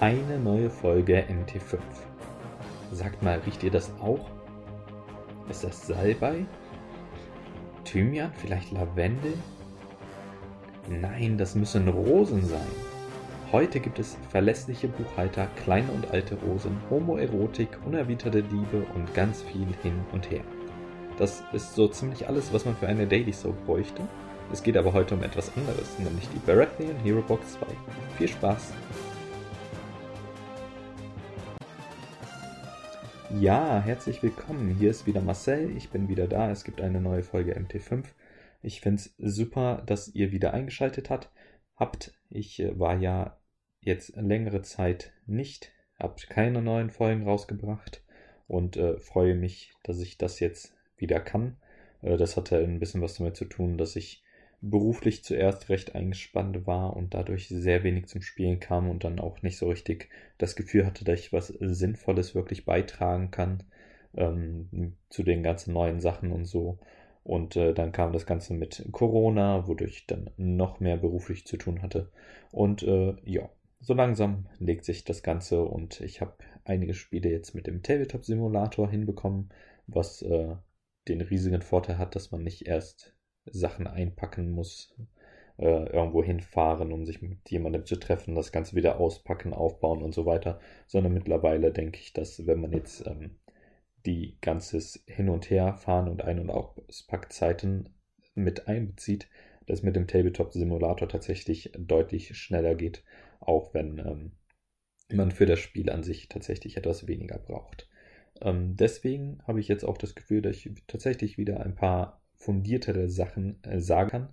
Eine neue Folge MT5. Sagt mal, riecht ihr das auch? Ist das Salbei? Thymian? Vielleicht Lavendel? Nein, das müssen Rosen sein. Heute gibt es verlässliche Buchhalter, kleine und alte Rosen, Homoerotik, unerwiderte Liebe und ganz viel hin und her. Das ist so ziemlich alles, was man für eine Daily Soap bräuchte. Es geht aber heute um etwas anderes, nämlich die Baratheon Hero Box 2. Viel Spaß! Ja, herzlich willkommen. Hier ist wieder Marcel. Ich bin wieder da. Es gibt eine neue Folge MT5. Ich finde es super, dass ihr wieder eingeschaltet habt. habt. Ich äh, war ja jetzt längere Zeit nicht, habe keine neuen Folgen rausgebracht und äh, freue mich, dass ich das jetzt wieder kann. Äh, das hatte ein bisschen was damit zu tun, dass ich beruflich zuerst recht eingespannt war und dadurch sehr wenig zum Spielen kam und dann auch nicht so richtig das Gefühl hatte, dass ich was Sinnvolles wirklich beitragen kann ähm, zu den ganzen neuen Sachen und so. Und äh, dann kam das Ganze mit Corona, wodurch ich dann noch mehr beruflich zu tun hatte. Und äh, ja, so langsam legt sich das Ganze und ich habe einige Spiele jetzt mit dem Tabletop Simulator hinbekommen, was äh, den riesigen Vorteil hat, dass man nicht erst Sachen einpacken muss, äh, irgendwo hinfahren, um sich mit jemandem zu treffen, das Ganze wieder auspacken, aufbauen und so weiter, sondern mittlerweile denke ich, dass wenn man jetzt ähm, die ganzes Hin- und Herfahren und Ein- und Auspackzeiten mit einbezieht, dass mit dem Tabletop-Simulator tatsächlich deutlich schneller geht, auch wenn ähm, man für das Spiel an sich tatsächlich etwas weniger braucht. Ähm, deswegen habe ich jetzt auch das Gefühl, dass ich tatsächlich wieder ein paar fundiertere Sachen äh, sagen kann.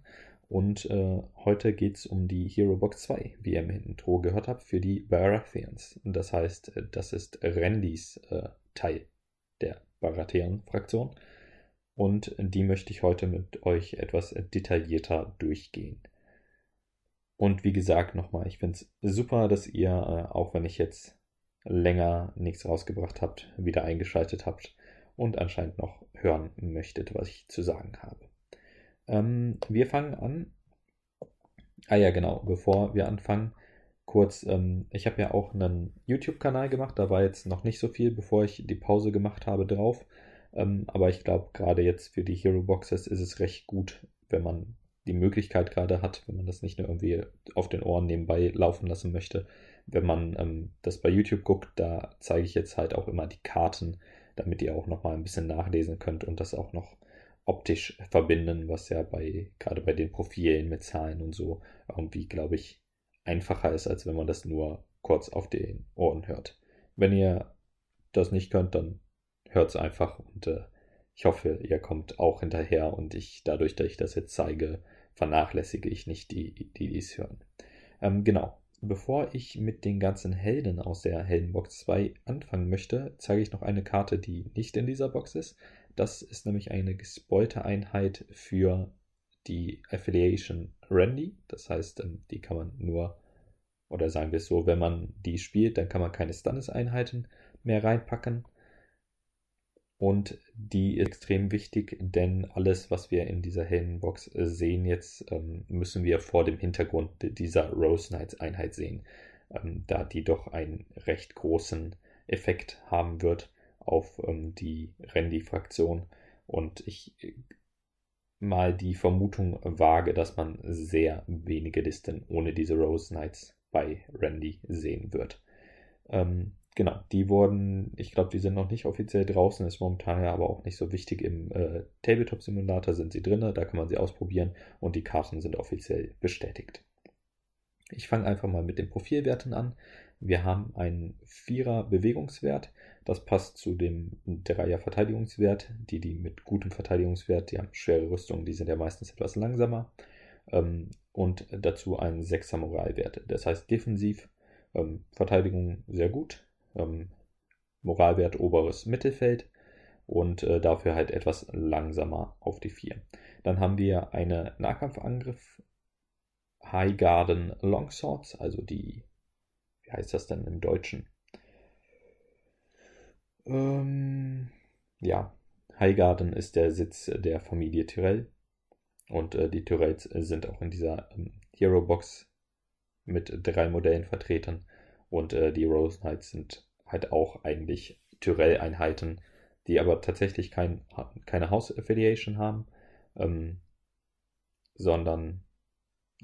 Und äh, heute geht es um die Hero Box 2, wie ihr im Intro gehört habt, für die Baratheons. Das heißt, äh, das ist Randys äh, Teil der Baratheon-Fraktion. Und die möchte ich heute mit euch etwas detaillierter durchgehen. Und wie gesagt, nochmal, ich finde es super, dass ihr, äh, auch wenn ich jetzt länger nichts rausgebracht habt, wieder eingeschaltet habt und anscheinend noch hören möchtet, was ich zu sagen habe. Ähm, wir fangen an. Ah ja, genau, bevor wir anfangen, kurz, ähm, ich habe ja auch einen YouTube-Kanal gemacht, da war jetzt noch nicht so viel, bevor ich die Pause gemacht habe, drauf. Ähm, aber ich glaube, gerade jetzt für die Hero Boxes ist es recht gut, wenn man die Möglichkeit gerade hat, wenn man das nicht nur irgendwie auf den Ohren nebenbei laufen lassen möchte. Wenn man ähm, das bei YouTube guckt, da zeige ich jetzt halt auch immer die Karten, damit ihr auch nochmal ein bisschen nachlesen könnt und das auch noch optisch verbinden, was ja bei, gerade bei den Profilen mit Zahlen und so irgendwie, glaube ich, einfacher ist, als wenn man das nur kurz auf den Ohren hört. Wenn ihr das nicht könnt, dann hört es einfach und äh, ich hoffe, ihr kommt auch hinterher und ich, dadurch, dass ich das jetzt zeige, vernachlässige ich nicht die, die dies hören. Ähm, genau. Bevor ich mit den ganzen Helden aus der Heldenbox 2 anfangen möchte, zeige ich noch eine Karte, die nicht in dieser Box ist. Das ist nämlich eine gespoilte Einheit für die Affiliation Randy. Das heißt, ähm, die kann man nur, oder sagen wir es so, wenn man die spielt, dann kann man keine Stannis-Einheiten mehr reinpacken. Und die ist extrem wichtig, denn alles, was wir in dieser Heldenbox sehen jetzt, ähm, müssen wir vor dem Hintergrund dieser Rose Knights Einheit sehen, ähm, da die doch einen recht großen Effekt haben wird auf ähm, die Randy-Fraktion. Und ich äh, mal die Vermutung wage, dass man sehr wenige Listen ohne diese Rose Knights bei Randy sehen wird. Ähm, Genau, die wurden, ich glaube, die sind noch nicht offiziell draußen, ist momentan ja aber auch nicht so wichtig. Im äh, Tabletop-Simulator sind sie drin, da kann man sie ausprobieren und die Karten sind offiziell bestätigt. Ich fange einfach mal mit den Profilwerten an. Wir haben einen Vierer Bewegungswert, das passt zu dem Dreier Verteidigungswert. Die, die mit gutem Verteidigungswert, die haben schwere Rüstungen, die sind ja meistens etwas langsamer. Ähm, und dazu ein Sechser Moralwert. Das heißt defensiv ähm, Verteidigung sehr gut, ähm, Moralwert oberes Mittelfeld und äh, dafür halt etwas langsamer auf die 4. Dann haben wir eine Nahkampfangriff High Garden Longswords, also die, wie heißt das denn im Deutschen? Ähm, ja, Highgarden ist der Sitz der Familie Tyrell und äh, die Tyrells sind auch in dieser ähm, Hero Box mit drei Modellen vertreten Und äh, die Rose Knights sind halt auch eigentlich Tyrell-Einheiten, die aber tatsächlich kein, keine House-Affiliation haben, ähm, sondern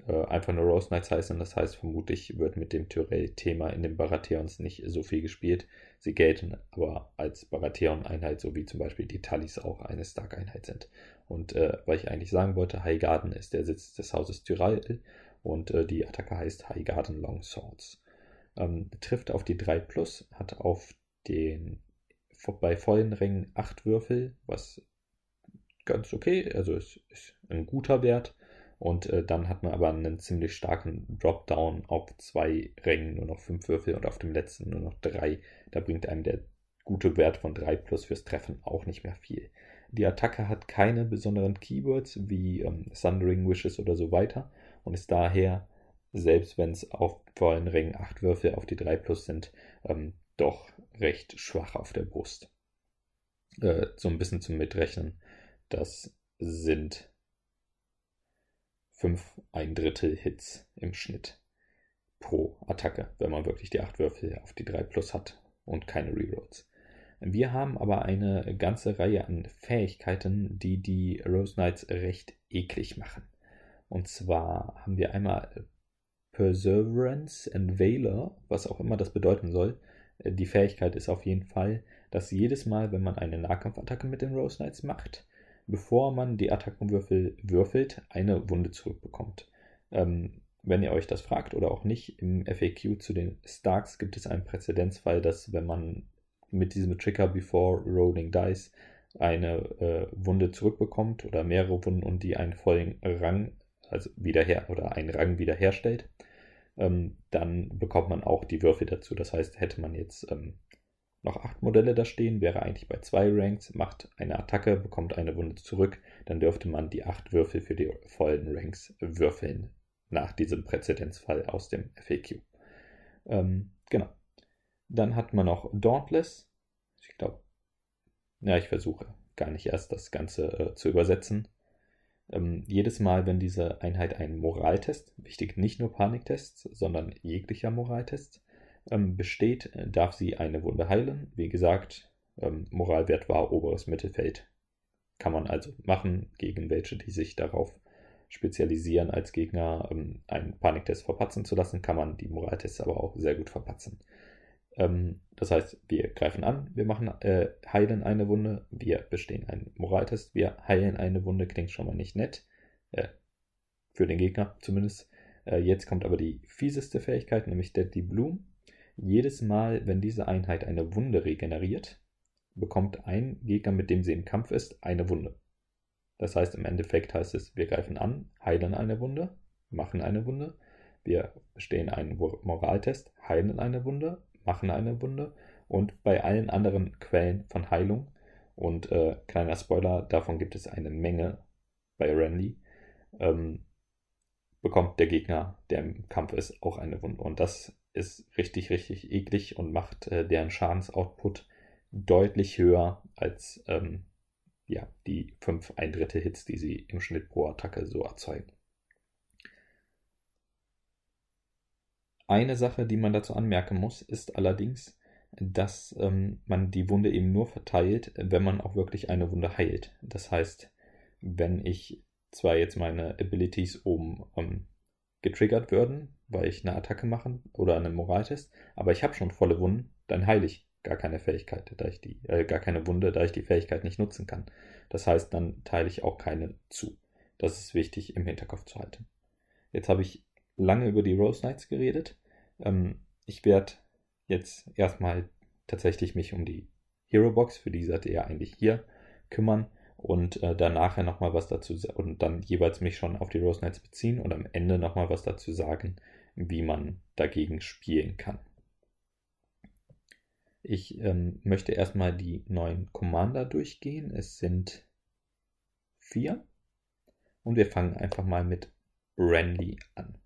äh, einfach nur Rose Knights heißen. Das heißt, vermutlich wird mit dem Tyrell-Thema in den Baratheons nicht so viel gespielt. Sie gelten aber als Baratheon-Einheit, so wie zum Beispiel die Tallis auch eine Stark-Einheit sind. Und äh, was ich eigentlich sagen wollte, Highgarden ist der Sitz des Hauses Tyrell und äh, die Attacke heißt Highgarden Longswords. Ähm, trifft auf die 3 Plus, hat auf den bei vollen Rängen 8 Würfel, was ganz okay, also ist, ist ein guter Wert. Und äh, dann hat man aber einen ziemlich starken Dropdown auf zwei Rängen, nur noch 5 Würfel und auf dem letzten nur noch 3. Da bringt einem der gute Wert von 3 plus fürs Treffen auch nicht mehr viel. Die Attacke hat keine besonderen Keywords wie ähm, Thundering Wishes oder so weiter und ist daher, selbst wenn es auf vollen Rängen 8 Würfel auf die 3 plus sind, ähm, doch recht schwach auf der Brust. Äh, so ein bisschen zum Mitrechnen. Das sind 5 ein Drittel Hits im Schnitt pro Attacke, wenn man wirklich die 8 Würfel auf die 3 plus hat und keine Rerolls. Wir haben aber eine ganze Reihe an Fähigkeiten, die die Rose Knights recht eklig machen. Und zwar haben wir einmal Perseverance and Valor, was auch immer das bedeuten soll. Die Fähigkeit ist auf jeden Fall, dass jedes Mal, wenn man eine Nahkampfattacke mit den Rose Knights macht, bevor man die Attackenwürfel würfelt, eine Wunde zurückbekommt. Ähm, wenn ihr euch das fragt oder auch nicht, im FAQ zu den Starks gibt es einen Präzedenzfall, dass wenn man mit diesem Trigger Before Rolling Dice eine äh, Wunde zurückbekommt oder mehrere Wunden und die einen vollen Rang, also wiederher oder einen Rang wiederherstellt, ähm, dann bekommt man auch die Würfel dazu. Das heißt, hätte man jetzt ähm, noch acht Modelle da stehen, wäre eigentlich bei zwei Ranks, macht eine Attacke, bekommt eine Wunde zurück, dann dürfte man die acht Würfel für die vollen Ranks würfeln nach diesem Präzedenzfall aus dem FAQ. Ähm, genau. Dann hat man noch Dauntless. Ich glaube, ja, ich versuche gar nicht erst das Ganze äh, zu übersetzen. Ähm, jedes Mal, wenn diese Einheit einen Moraltest, wichtig nicht nur Paniktests, sondern jeglicher Moraltest, ähm, besteht, darf sie eine Wunde heilen. Wie gesagt, ähm, Moralwert war oberes Mittelfeld. Kann man also machen gegen welche, die sich darauf spezialisieren, als Gegner ähm, einen Paniktest verpatzen zu lassen, kann man die Moraltests aber auch sehr gut verpatzen. Ähm, das heißt, wir greifen an, wir machen, äh, heilen eine Wunde, wir bestehen einen Moraltest, wir heilen eine Wunde, klingt schon mal nicht nett. Äh, für den Gegner zumindest. Äh, jetzt kommt aber die fieseste Fähigkeit, nämlich Deadly Bloom. Jedes Mal, wenn diese Einheit eine Wunde regeneriert, bekommt ein Gegner, mit dem sie im Kampf ist, eine Wunde. Das heißt, im Endeffekt heißt es, wir greifen an, heilen eine Wunde, machen eine Wunde, wir bestehen einen Moraltest, heilen eine Wunde, machen eine Wunde und bei allen anderen Quellen von Heilung und äh, kleiner Spoiler, davon gibt es eine Menge bei Randy, ähm, bekommt der Gegner, der im Kampf ist, auch eine Wunde. Und das ist richtig, richtig eklig und macht äh, deren Schadensoutput deutlich höher als ähm, ja, die 5 ein Drittel Hits, die sie im Schnitt pro Attacke so erzeugen. Eine Sache, die man dazu anmerken muss, ist allerdings, dass ähm, man die Wunde eben nur verteilt, wenn man auch wirklich eine Wunde heilt. Das heißt, wenn ich zwar jetzt meine Abilities oben ähm, getriggert würden, weil ich eine Attacke mache oder einen Moraltest, aber ich habe schon volle Wunden, dann heile ich gar keine Fähigkeit, da ich die, äh, gar keine Wunde, da ich die Fähigkeit nicht nutzen kann. Das heißt, dann teile ich auch keine zu. Das ist wichtig im Hinterkopf zu halten. Jetzt habe ich lange über die Rose Knights geredet. Ähm, ich werde jetzt erstmal tatsächlich mich um die Hero Box, für die seid ihr ja eigentlich hier, kümmern und äh, dann nachher nochmal was dazu und dann jeweils mich schon auf die Rose Knights beziehen und am Ende nochmal was dazu sagen, wie man dagegen spielen kann. Ich ähm, möchte erstmal die neuen Commander durchgehen. Es sind vier. Und wir fangen einfach mal mit Randy an.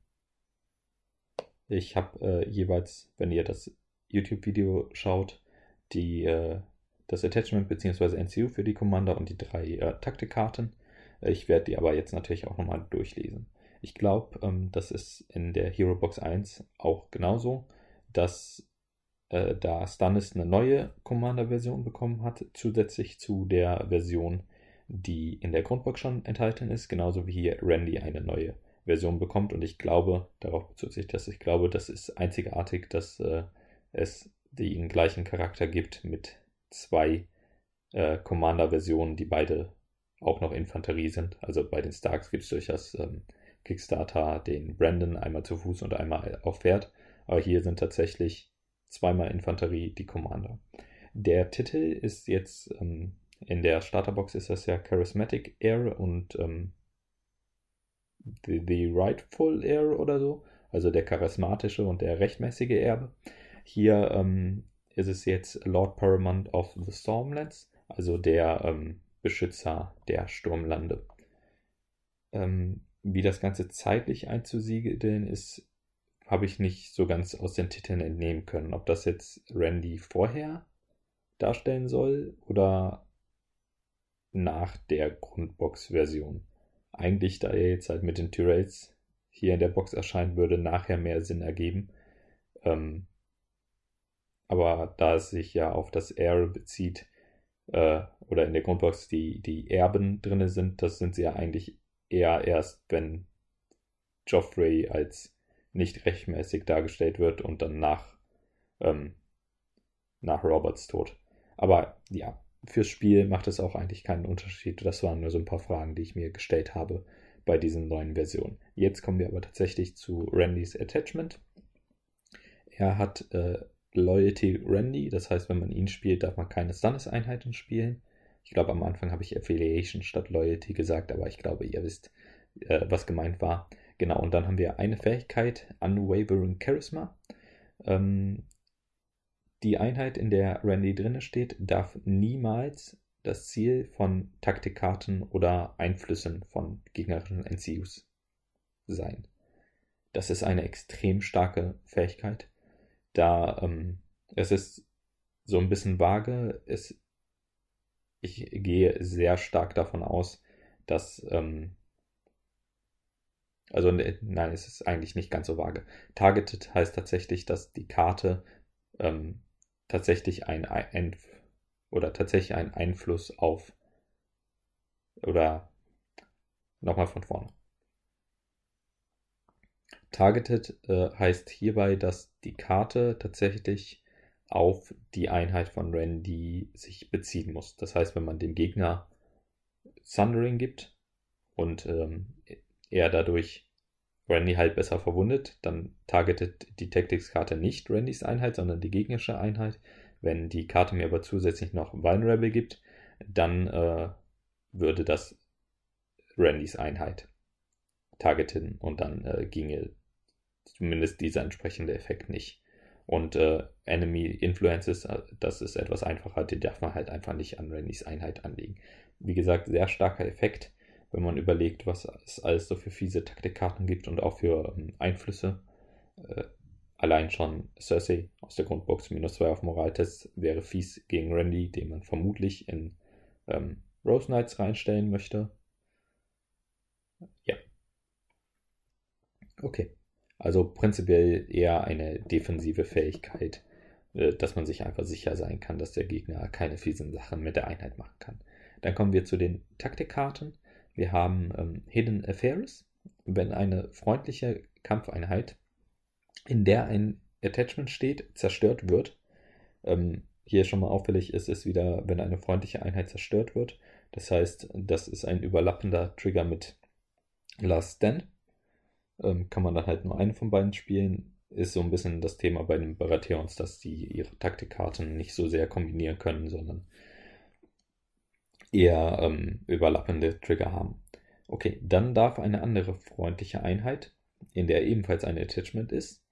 Ich habe äh, jeweils, wenn ihr das YouTube-Video schaut, die, äh, das Attachment bzw. NCU für die Commander und die drei äh, Taktikkarten. Ich werde die aber jetzt natürlich auch nochmal durchlesen. Ich glaube, ähm, das ist in der Hero Box 1 auch genauso. dass äh, da Stannis eine neue Commander-Version bekommen hat, zusätzlich zu der Version, die in der Grundbox schon enthalten ist, genauso wie hier Randy eine neue Version bekommt. Und ich glaube, darauf bezieht sich das, ich glaube, das ist einzigartig, dass äh, es den gleichen Charakter gibt mit zwei äh, Commander-Versionen, die beide auch noch Infanterie sind. Also bei den Starks gibt es durchaus ähm, Kickstarter den Brandon einmal zu Fuß und einmal auf Pferd. Aber hier sind tatsächlich zweimal Infanterie die Commander. Der Titel ist jetzt ähm, in der Starterbox ist das ja Charismatic Heir und ähm, the, the Rightful Heir oder so, also der charismatische und der rechtmäßige Erbe. Hier ähm, ist es jetzt Lord Paramount of the Stormlands, also der ähm, Beschützer der Sturmlande. Ähm, wie das Ganze zeitlich einzusiedeln ist, habe ich nicht so ganz aus den Titeln entnehmen können. Ob das jetzt Randy vorher darstellen soll oder nach der Grundbox-Version. Eigentlich, da er jetzt halt mit den Tyrells hier in der Box erscheint, würde nachher mehr Sinn ergeben. Ähm, aber da es sich ja auf das Air bezieht, äh, oder in der Grundbox die, die Erben drin sind, das sind sie ja eigentlich eher erst, wenn Joffrey als nicht rechtmäßig dargestellt wird und dann nach, ähm, nach Roberts Tod. Aber ja, fürs Spiel macht es auch eigentlich keinen Unterschied. Das waren nur so ein paar Fragen, die ich mir gestellt habe bei diesen neuen Versionen. Jetzt kommen wir aber tatsächlich zu Randys Attachment. Er hat äh, Loyalty Randy, das heißt, wenn man ihn spielt, darf man keine Stannis-Einheiten spielen. Ich glaube, am Anfang habe ich Affiliation statt Loyalty gesagt, aber ich glaube, ihr wisst, äh, was gemeint war. Genau, und dann haben wir eine Fähigkeit, Unwavering Charisma. Ähm, die Einheit, in der Randy drinne steht, darf niemals das Ziel von Taktikkarten oder Einflüssen von gegnerischen NCUs sein. Das ist eine extrem starke Fähigkeit. Da ähm, es ist so ein bisschen vage. Es, ich gehe sehr stark davon aus, dass ähm, also ne, nein, es ist eigentlich nicht ganz so vage. Targeted heißt tatsächlich, dass die Karte ähm, tatsächlich ein, ein oder tatsächlich einen Einfluss auf oder nochmal von vorne. Targeted äh, heißt hierbei, dass die Karte tatsächlich auf die Einheit von Randy sich beziehen muss. Das heißt, wenn man dem Gegner Sundering gibt und ähm, er dadurch Randy halt besser verwundet, dann targetet die Tactics-Karte nicht Randys Einheit, sondern die gegnerische Einheit. Wenn die Karte mir aber zusätzlich noch Vulnerable gibt, dann äh, würde das Randys Einheit targeten und dann äh, ginge zumindest dieser entsprechende Effekt nicht. Und äh, Enemy Influences, äh, das ist etwas einfacher, die darf man halt einfach nicht an Randys Einheit anlegen. Wie gesagt, sehr starker Effekt wenn man überlegt, was es alles so für fiese Taktikkarten gibt und auch für ähm, Einflüsse. Äh, allein schon Cersei aus der Grundbox minus 2 auf Moraltest wäre fies gegen Randy, den man vermutlich in ähm, Rose Knights reinstellen möchte. Ja. Okay. Also prinzipiell eher eine defensive Fähigkeit, äh, dass man sich einfach sicher sein kann, dass der Gegner keine fiesen Sachen mit der Einheit machen kann. Dann kommen wir zu den Taktikkarten. Wir haben ähm, Hidden Affairs, wenn eine freundliche Kampfeinheit, in der ein Attachment steht, zerstört wird. Ähm, hier schon mal auffällig ist es wieder, wenn eine freundliche Einheit zerstört wird. Das heißt, das ist ein überlappender Trigger mit Last Stand. Ähm, kann man dann halt nur eine von beiden spielen. Ist so ein bisschen das Thema bei den Baratheons, dass die ihre Taktikkarten nicht so sehr kombinieren können, sondern eher ähm, überlappende Trigger haben. Okay, dann darf eine andere freundliche Einheit, in der ebenfalls ein Attachment ist,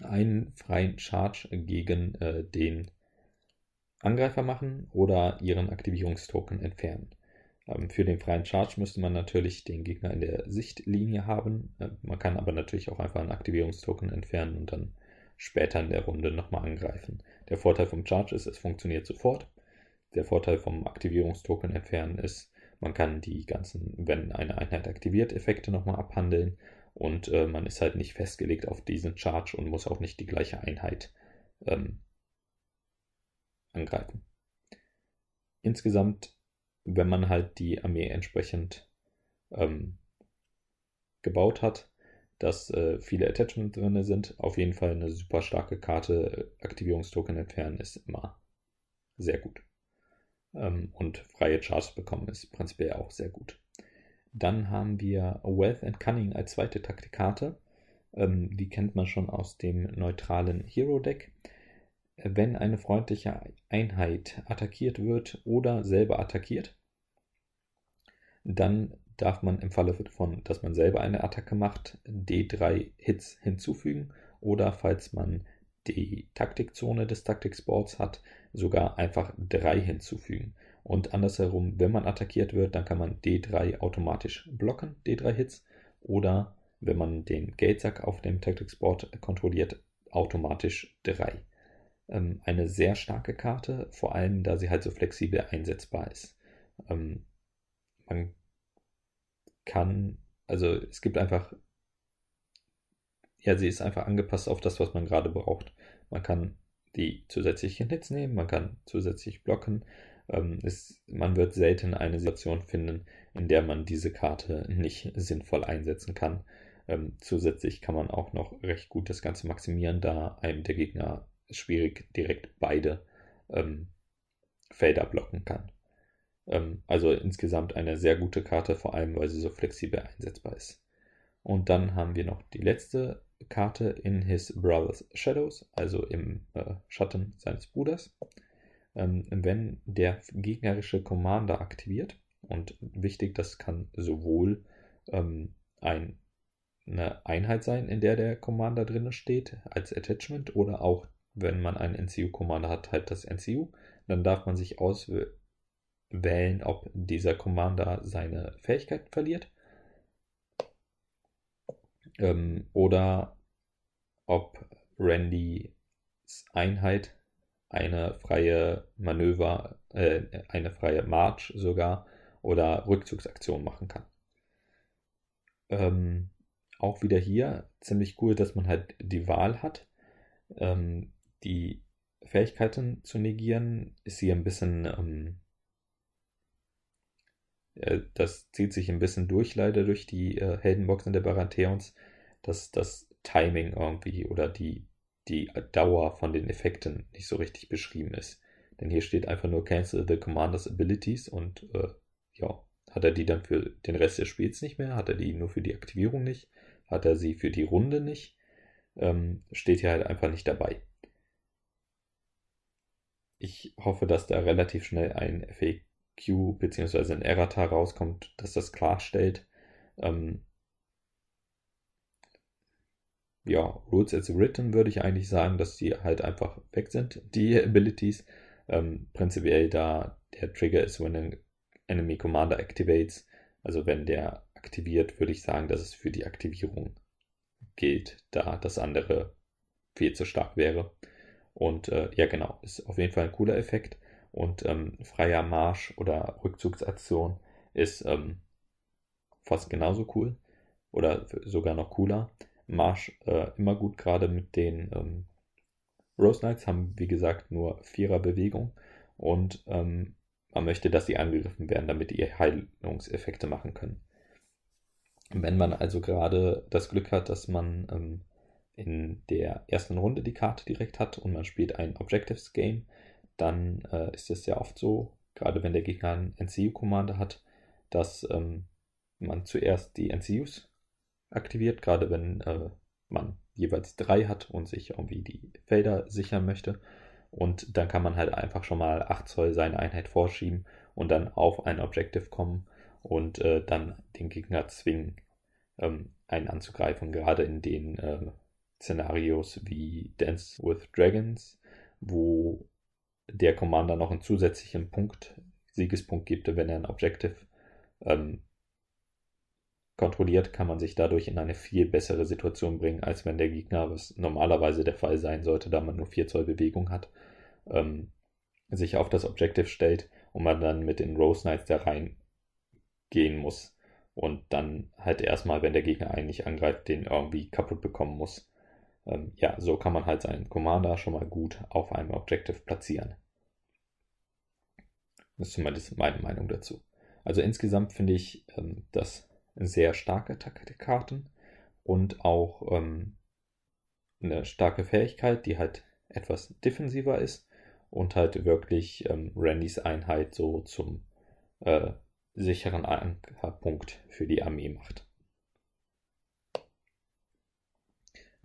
einen freien Charge gegen äh, den Angreifer machen oder ihren Aktivierungstoken entfernen. Ähm, für den freien Charge müsste man natürlich den Gegner in der Sichtlinie haben. Äh, man kann aber natürlich auch einfach einen Aktivierungstoken entfernen und dann später in der Runde nochmal angreifen. Der Vorteil vom Charge ist, es funktioniert sofort. Der Vorteil vom Aktivierungstoken entfernen ist, man kann die ganzen, wenn eine Einheit aktiviert, Effekte nochmal abhandeln und äh, man ist halt nicht festgelegt auf diesen Charge und muss auch nicht die gleiche Einheit ähm, angreifen. Insgesamt, wenn man halt die Armee entsprechend ähm, gebaut hat, dass äh, viele Attachments drin sind, auf jeden Fall eine super starke Karte. Aktivierungstoken entfernen ist immer sehr gut. Ähm, und freie Charts bekommen ist prinzipiell auch sehr gut. Dann haben wir Wealth and Cunning als zweite Taktikkarte. Ähm, die kennt man schon aus dem neutralen Hero Deck. Wenn eine freundliche Einheit attackiert wird oder selber attackiert, dann darf man im Falle von, dass man selber eine Attacke macht, D3 Hits hinzufügen oder falls man die Taktikzone des Taktiksports hat, sogar einfach 3 hinzufügen. Und andersherum, wenn man attackiert wird, dann kann man D3 automatisch blocken, D3 Hits. Oder wenn man den Geldsack auf dem Tactics Board kontrolliert, automatisch 3. Ähm, eine sehr starke Karte, vor allem da sie halt so flexibel einsetzbar ist. Ähm, man kann, also es gibt einfach, ja, sie ist einfach angepasst auf das, was man gerade braucht. Man kann die zusätzlichen Hits nehmen, man kann zusätzlich blocken, ähm, ist, man wird selten eine Situation finden, in der man diese Karte nicht sinnvoll einsetzen kann. Ähm, zusätzlich kann man auch noch recht gut das Ganze maximieren, da einem der Gegner schwierig direkt beide ähm, Felder blocken kann. Ähm, also insgesamt eine sehr gute Karte, vor allem weil sie so flexibel einsetzbar ist. Und dann haben wir noch die letzte Karte in His Brother's Shadows, also im äh, Schatten seines Bruders ähm, wenn der gegnerische Commander aktiviert. Und wichtig, das kann sowohl ähm, ein, eine Einheit sein, in der der Commander drin steht, als Attachment, oder auch, wenn man einen NCU-Commander hat, halt das NCU. Dann darf man sich auswählen, ob dieser Commander seine Fähigkeiten verliert. Ähm, oder ob Randys Einheit eine freie Manöver, äh, eine freie March sogar oder Rückzugsaktion machen kann. Ähm, auch wieder hier ziemlich cool, dass man halt die Wahl hat. Ähm, die Fähigkeiten zu negieren ist hier ein bisschen, ähm, äh, das zieht sich ein bisschen durch leider durch die äh, Heldenboxen der Baratheons, dass das Timing irgendwie oder die die Dauer von den Effekten nicht so richtig beschrieben ist. Denn hier steht einfach nur Cancel the Commander's Abilities und äh, ja, hat er die dann für den Rest des Spiels nicht mehr? Hat er die nur für die Aktivierung nicht? Hat er sie für die Runde nicht? Ähm, steht hier halt einfach nicht dabei. Ich hoffe, dass da relativ schnell ein FAQ bzw. ein Errata rauskommt, dass das klarstellt, ähm, ja, Rules as written würde ich eigentlich sagen, dass die halt einfach weg sind, die Abilities. Ähm, prinzipiell da der Trigger ist, wenn ein Enemy Commander activates. Also wenn der aktiviert, würde ich sagen, dass es für die Aktivierung gilt, da das andere viel zu stark wäre. Und äh, ja, genau, ist auf jeden Fall ein cooler Effekt. Und ähm, freier Marsch oder Rückzugsaktion ist ähm, fast genauso cool oder sogar noch cooler. Marsch äh, immer gut, gerade mit den ähm, Rose Knights haben, wie gesagt, nur vierer Bewegung und ähm, man möchte, dass sie angegriffen werden, damit ihr Heilungseffekte machen können. Wenn man also gerade das Glück hat, dass man ähm, in der ersten Runde die Karte direkt hat und man spielt ein Objectives Game, dann äh, ist es ja oft so, gerade wenn der Gegner einen NCU-Commander hat, dass ähm, man zuerst die NCUs aktiviert, gerade wenn äh, man jeweils drei hat und sich irgendwie die Felder sichern möchte. Und dann kann man halt einfach schon mal 8 Zoll seine Einheit vorschieben und dann auf ein Objective kommen und äh, dann den Gegner zwingen, ähm, einen anzugreifen. Gerade in den äh, Szenarios wie Dance with Dragons, wo der Commander noch einen zusätzlichen Punkt, Siegespunkt gibt, wenn er ein Objective ähm, kontrolliert, kann man sich dadurch in eine viel bessere Situation bringen, als wenn der Gegner, was normalerweise der Fall sein sollte, da man nur 4 Zoll Bewegung hat, ähm, sich auf das Objective stellt und man dann mit den Rose Knights da reingehen muss. und dann halt erstmal, wenn der Gegner einen nicht angreift, den irgendwie kaputt bekommen muss. Ähm, ja, so kann man halt seinen Commander schon mal gut auf einem Objective platzieren. Das ist zumindest meine Meinung dazu. Also insgesamt finde ich ähm, das sehr starke Karten und auch ähm, eine starke Fähigkeit, die halt etwas defensiver ist und halt wirklich ähm, Randys Einheit so zum äh, sicheren Ankerpunkt für die Armee macht.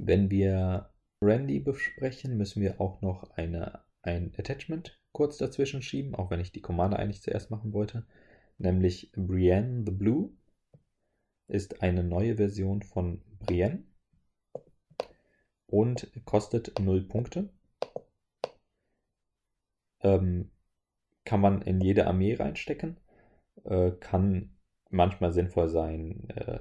Wenn wir Randy besprechen, müssen wir auch noch eine, ein Attachment kurz dazwischen schieben, auch wenn ich die Commander eigentlich zuerst machen wollte, nämlich Brienne the Blue ist eine neue Version von Brienne und kostet 0 Punkte. Ähm, kann man in jede Armee reinstecken äh, kann manchmal sinnvoll sein. Äh,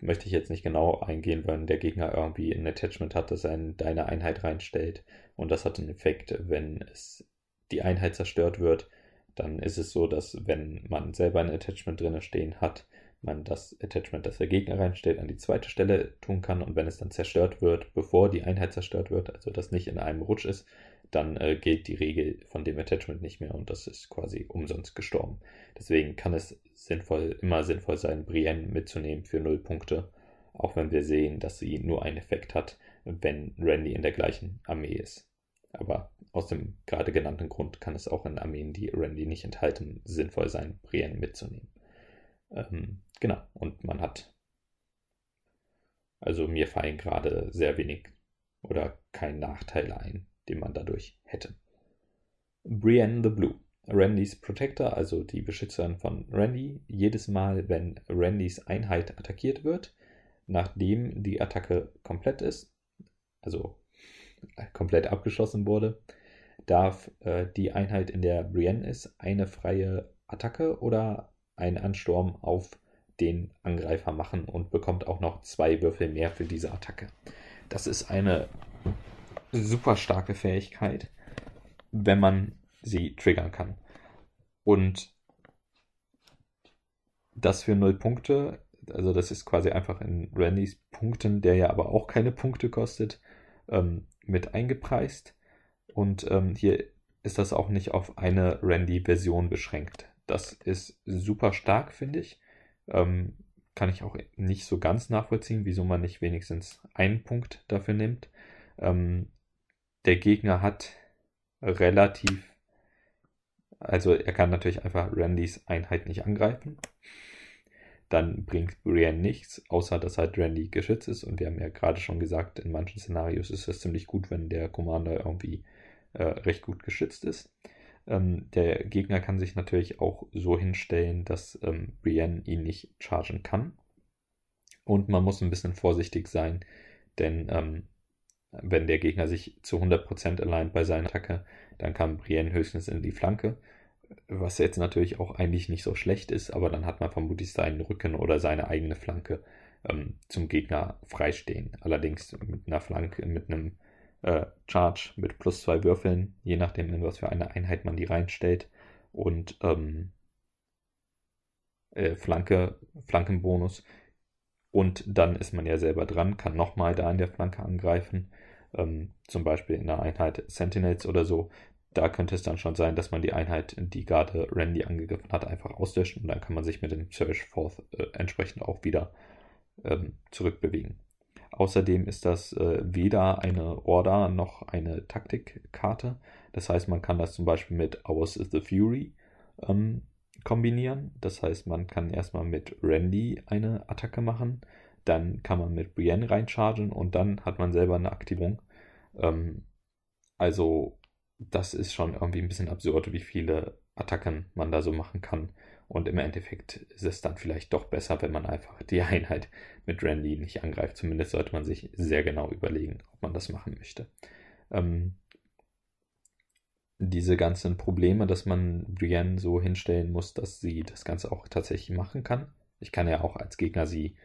möchte ich jetzt nicht genau eingehen, wenn der Gegner irgendwie ein Attachment hat, das er in deine Einheit reinstellt. Und das hat einen Effekt, wenn es die Einheit zerstört wird, dann ist es so, dass wenn man selber ein Attachment drin stehen hat, man das Attachment, das der Gegner reinstellt, an die zweite Stelle tun kann. Und wenn es dann zerstört wird, bevor die Einheit zerstört wird, also das nicht in einem Rutsch ist, dann äh, gilt die Regel von dem Attachment nicht mehr und das ist quasi umsonst gestorben. Deswegen kann es sinnvoll, immer sinnvoll sein, Brienne mitzunehmen für 0 Punkte, auch wenn wir sehen, dass sie nur einen Effekt hat, wenn Randy in der gleichen Armee ist. Aber aus dem gerade genannten Grund kann es auch in Armeen, die Randy nicht enthalten, sinnvoll sein, Brienne mitzunehmen. Ähm, genau, und man hat. Also mir fallen gerade sehr wenig oder kein Nachteil ein, den man dadurch hätte. Brienne the Blue. Randys Protector, also die Beschützerin von Randy, jedes Mal, wenn Randys Einheit attackiert wird, nachdem die Attacke komplett ist, also komplett abgeschlossen wurde, darf äh, die Einheit, in der Brienne ist, eine freie Attacke oder einen Ansturm auf den Angreifer machen und bekommt auch noch zwei Würfel mehr für diese Attacke. Das ist eine super starke Fähigkeit, wenn man sie triggern kann. Und das für null Punkte, also das ist quasi einfach in Randys Punkten, der ja aber auch keine Punkte kostet, ähm, mit eingepreist. Und ähm, hier ist das auch nicht auf eine Randy-Version beschränkt. Das ist super stark, finde ich. Ähm, kann ich auch nicht so ganz nachvollziehen, wieso man nicht wenigstens einen Punkt dafür nimmt. Ähm, der Gegner hat relativ, also er kann natürlich einfach Randys Einheit nicht angreifen. Dann bringt Brienne nichts, außer dass halt Randy geschützt ist. Und wir haben ja gerade schon gesagt, in manchen Szenarios ist es ziemlich gut, wenn der Commander irgendwie äh, recht gut geschützt ist. Ähm, der Gegner kann sich natürlich auch so hinstellen, dass ähm, Brienne ihn nicht chargen kann. Und man muss ein bisschen vorsichtig sein, denn ähm, wenn der Gegner sich zu 100% allein bei seiner Attacke, dann kann Brienne höchstens in die Flanke, was jetzt natürlich auch eigentlich nicht so schlecht ist, aber dann hat man vermutlich seinen Rücken oder seine eigene Flanke ähm, zum Gegner freistehen. Allerdings mit einer Flanke, mit einem äh, Charge mit plus zwei Würfeln, je nachdem, in was für eine Einheit man die reinstellt. Und ähm, äh, Flanke, Flankenbonus und dann ist man ja selber dran, kann nochmal da in der Flanke angreifen. Ähm, zum Beispiel in der Einheit Sentinels oder so. Da könnte es dann schon sein, dass man die Einheit, die gerade Randy angegriffen hat, einfach auslöscht und dann kann man sich mit dem Search Forth äh, entsprechend auch wieder ähm, zurückbewegen. Außerdem ist das äh, weder eine Order noch eine Taktikkarte. Das heißt, man kann das zum Beispiel mit Ours is the Fury ähm, kombinieren. Das heißt, man kann erstmal mit Randy eine Attacke machen, dann kann man mit Brienne reinchargen und dann hat man selber eine Aktivierung. Ähm, also, das ist schon irgendwie ein bisschen absurd, wie viele Attacken man da so machen kann. Und im Endeffekt ist es dann vielleicht doch besser, wenn man einfach die Einheit mit Randy nicht angreift. Zumindest sollte man sich sehr genau überlegen, ob man das machen möchte. Ähm, diese ganzen Probleme, dass man Brienne so hinstellen muss, dass sie das Ganze auch tatsächlich machen kann. Ich kann ja auch als Gegner sie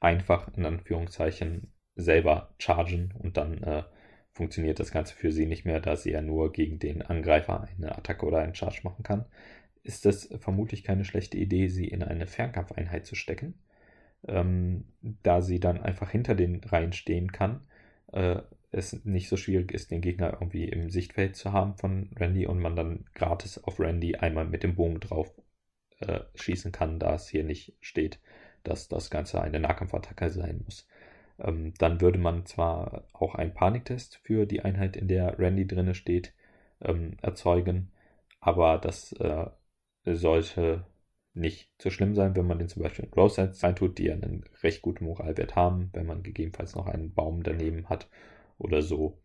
einfach in Anführungszeichen selber chargen und dann äh, funktioniert das Ganze für sie nicht mehr, da sie ja nur gegen den Angreifer eine Attacke oder einen Charge machen kann. ist es vermutlich keine schlechte Idee, sie in eine Fernkampfeinheit zu stecken, ähm, da sie dann einfach hinter den Reihen stehen kann. Äh, es nicht so schwierig ist, den Gegner irgendwie im Sichtfeld zu haben von Randy und man dann gratis auf Randy einmal mit dem Bogen drauf äh, schießen kann, da es hier nicht steht, dass das Ganze eine Nahkampfattacke sein muss. Ähm, dann würde man zwar auch einen Paniktest für die Einheit, in der Randy drinne steht, ähm, erzeugen, aber das äh, sollte nicht zu schlimm sein, wenn man den zum Beispiel in Glow Sets reintut, die einen recht guten Moralwert haben, wenn man gegebenenfalls noch einen Baum daneben hat oder so.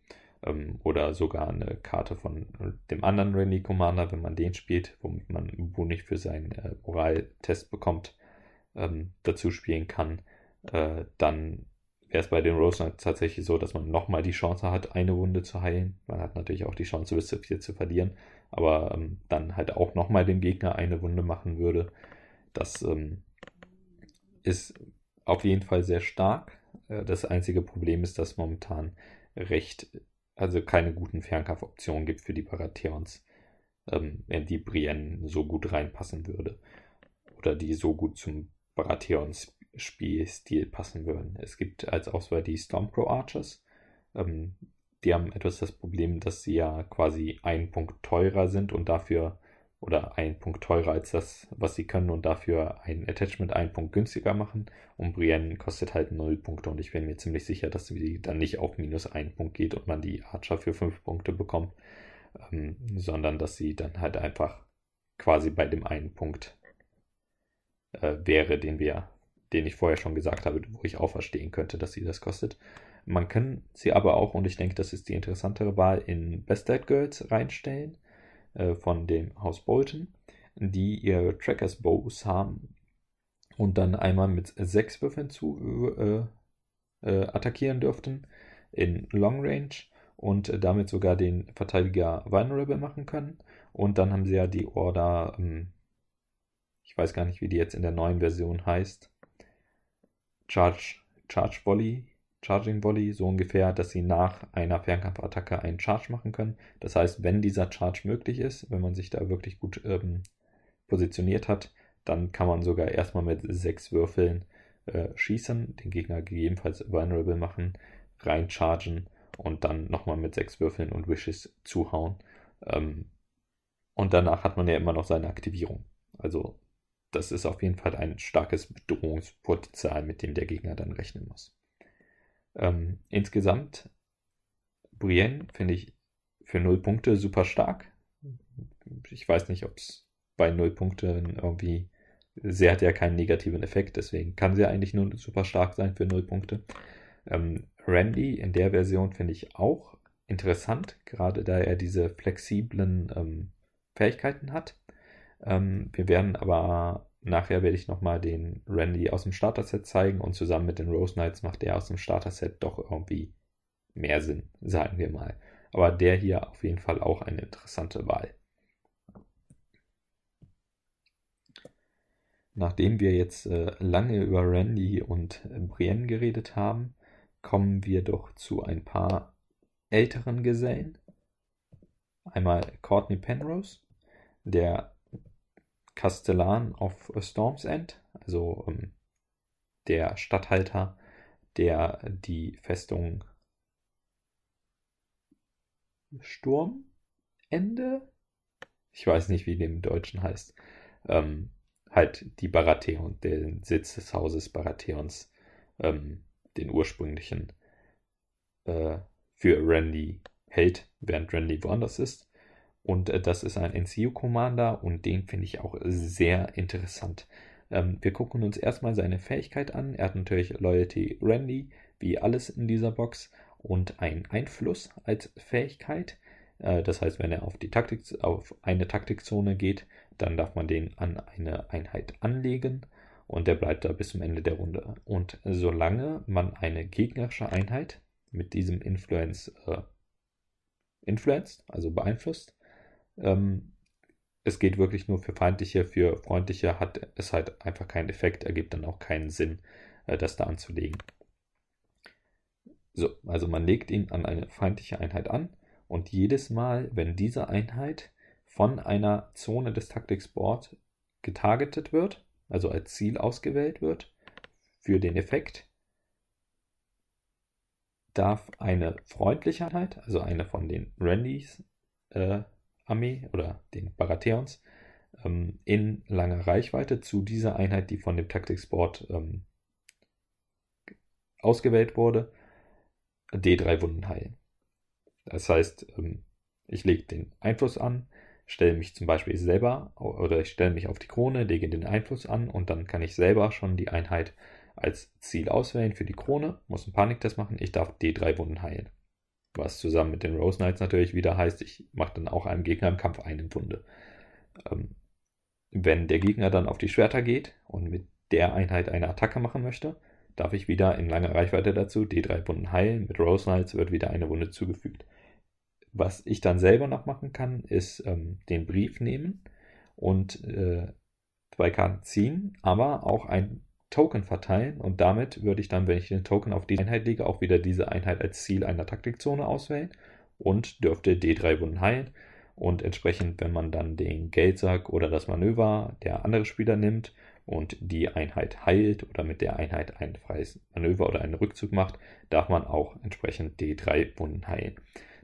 Ähm, oder sogar eine Karte von dem anderen Randy Commander, wenn man den spielt, womit man Boni für seinen äh, Moraltest bekommt, ähm, dazu spielen kann. Äh, dann wäre es bei den Rose Knights tatsächlich so, dass man nochmal die Chance hat, eine Wunde zu heilen. Man hat natürlich auch die Chance, bis zu vier zu verlieren, aber ähm, dann halt auch nochmal dem Gegner eine Wunde machen würde. Das ähm, ist auf jeden Fall sehr stark. Äh, das einzige Problem ist, dass momentan recht, also keine guten Fernkampfoptionen gibt für die Baratheons, ähm, in die Brienne so gut reinpassen würde. Oder die so gut zum Baratheons Spielstil passen würden. Es gibt als Auswahl die Stormcrow Archers. Ähm, die haben etwas das Problem, dass sie ja quasi einen Punkt teurer sind und dafür oder einen Punkt teurer als das, was sie können und dafür ein Attachment einen Punkt günstiger machen. Und Brienne kostet halt 0 Punkte und ich bin mir ziemlich sicher, dass sie dann nicht auf minus einen Punkt geht und man die Archer für 5 Punkte bekommt, ähm, sondern dass sie dann halt einfach quasi bei dem einen Punkt äh, wäre, den wir den ich vorher schon gesagt habe, wo ich auch verstehen könnte, dass sie das kostet. Man kann sie aber auch, und ich denke, das ist die interessantere Wahl, in Best Dad Girls reinstellen äh, von dem Haus Bolton, die ihre Trackers Bows haben und dann einmal mit sechs Würfeln zu äh, äh, attackieren dürften in Long Range und damit sogar den Verteidiger vulnerable machen können. Und dann haben sie ja die Order, ähm, ich weiß gar nicht, wie die jetzt in der neuen Version heißt, Charge, Charge Volley, Charging Volley, so ungefähr, dass sie nach einer Fernkampfattacke einen Charge machen können. Das heißt, wenn dieser Charge möglich ist, wenn man sich da wirklich gut ähm, positioniert hat, dann kann man sogar erstmal mit sechs Würfeln äh, schießen, den Gegner gegebenenfalls vulnerable machen, reinchargen und dann nochmal mit sechs Würfeln und Wishes zuhauen. Ähm, und danach hat man ja immer noch seine Aktivierung. Also das ist auf jeden Fall ein starkes Bedrohungspotenzial, mit dem der Gegner dann rechnen muss. Ähm, insgesamt, Brienne finde ich für 0 Punkte super stark. Ich weiß nicht, ob es bei 0 Punkten irgendwie. Sie hat ja keinen negativen Effekt, deswegen kann sie eigentlich nur super stark sein für 0 Punkte. Ähm, Randy in der Version finde ich auch interessant, gerade da er diese flexiblen ähm, Fähigkeiten hat. Ähm, wir werden aber nachher werde ich nochmal den Randy aus dem Starter-Set zeigen und zusammen mit den Rose Knights macht der aus dem Starter-Set doch irgendwie mehr Sinn, sagen wir mal. Aber der hier auf jeden Fall auch eine interessante Wahl. Nachdem wir jetzt äh, lange über Randy und Brienne geredet haben, kommen wir doch zu ein paar älteren Gesellen. Einmal Courtney Penrose, der Kastellan of Storm's End, also ähm, der Statthalter, der die Festung Sturmende, ich weiß nicht, wie dem im Deutschen heißt, ähm, halt die Baratheon, den Sitz des Hauses Baratheons, ähm, den ursprünglichen, äh, für Randy hält, während Randy woanders ist. Und äh, das ist ein NCU Commander und den finde ich auch sehr interessant. Ähm, wir gucken uns erstmal seine Fähigkeit an. Er hat natürlich Loyalty Randy, wie alles in dieser Box, und ein Einfluss als Fähigkeit. Äh, das heißt, wenn er auf, die Taktik, auf eine Taktikzone geht, dann darf man den an eine Einheit anlegen und der bleibt da bis zum Ende der Runde. Und solange man eine gegnerische Einheit mit diesem Influence äh, influenced, also beeinflusst, ähm, es geht wirklich nur für feindliche, für freundliche hat es halt einfach keinen Effekt, ergibt dann auch keinen Sinn, äh, das da anzulegen. So, also man legt ihn an eine feindliche Einheit an und jedes Mal, wenn diese Einheit von einer Zone des Taktikboard getargetet wird, also als Ziel ausgewählt wird für den Effekt, darf eine freundliche Einheit, also eine von den Randys äh, Armee oder den Baratheons, ähm, in langer Reichweite zu dieser Einheit, die von dem Taktikboard ähm, ausgewählt wurde, D3 Wunden heilen. Das heißt, ähm, ich lege den Einfluss an, stelle mich zum Beispiel selber oder ich stelle mich auf die Krone, lege den Einfluss an und dann kann ich selber schon die Einheit als Ziel auswählen für die Krone, muss einen Paniktest machen, ich darf D3 Wunden heilen. Was zusammen mit den Rose Knights natürlich wieder heißt, ich mache dann auch einem Gegner im Kampf eine Wunde. Ähm, wenn der Gegner dann auf die Schwerter geht und mit der Einheit eine Attacke machen möchte, darf ich wieder in langer Reichweite dazu D3 Wunden heilen. Mit Rose Knights wird wieder eine Wunde zugefügt. Was ich dann selber noch machen kann, ist ähm, den Brief nehmen und äh, zwei Karten ziehen, aber auch ein Token verteilen und damit würde ich dann, wenn ich den Token auf die Einheit lege, auch wieder diese Einheit als Ziel einer Taktikzone auswählen und dürfte D3 Wunden heilen. Und entsprechend, wenn man dann den Geldsack oder das Manöver der andere Spieler nimmt und die Einheit heilt oder mit der Einheit ein freies Manöver oder einen Rückzug macht, darf man auch entsprechend D3 Wunden heilen.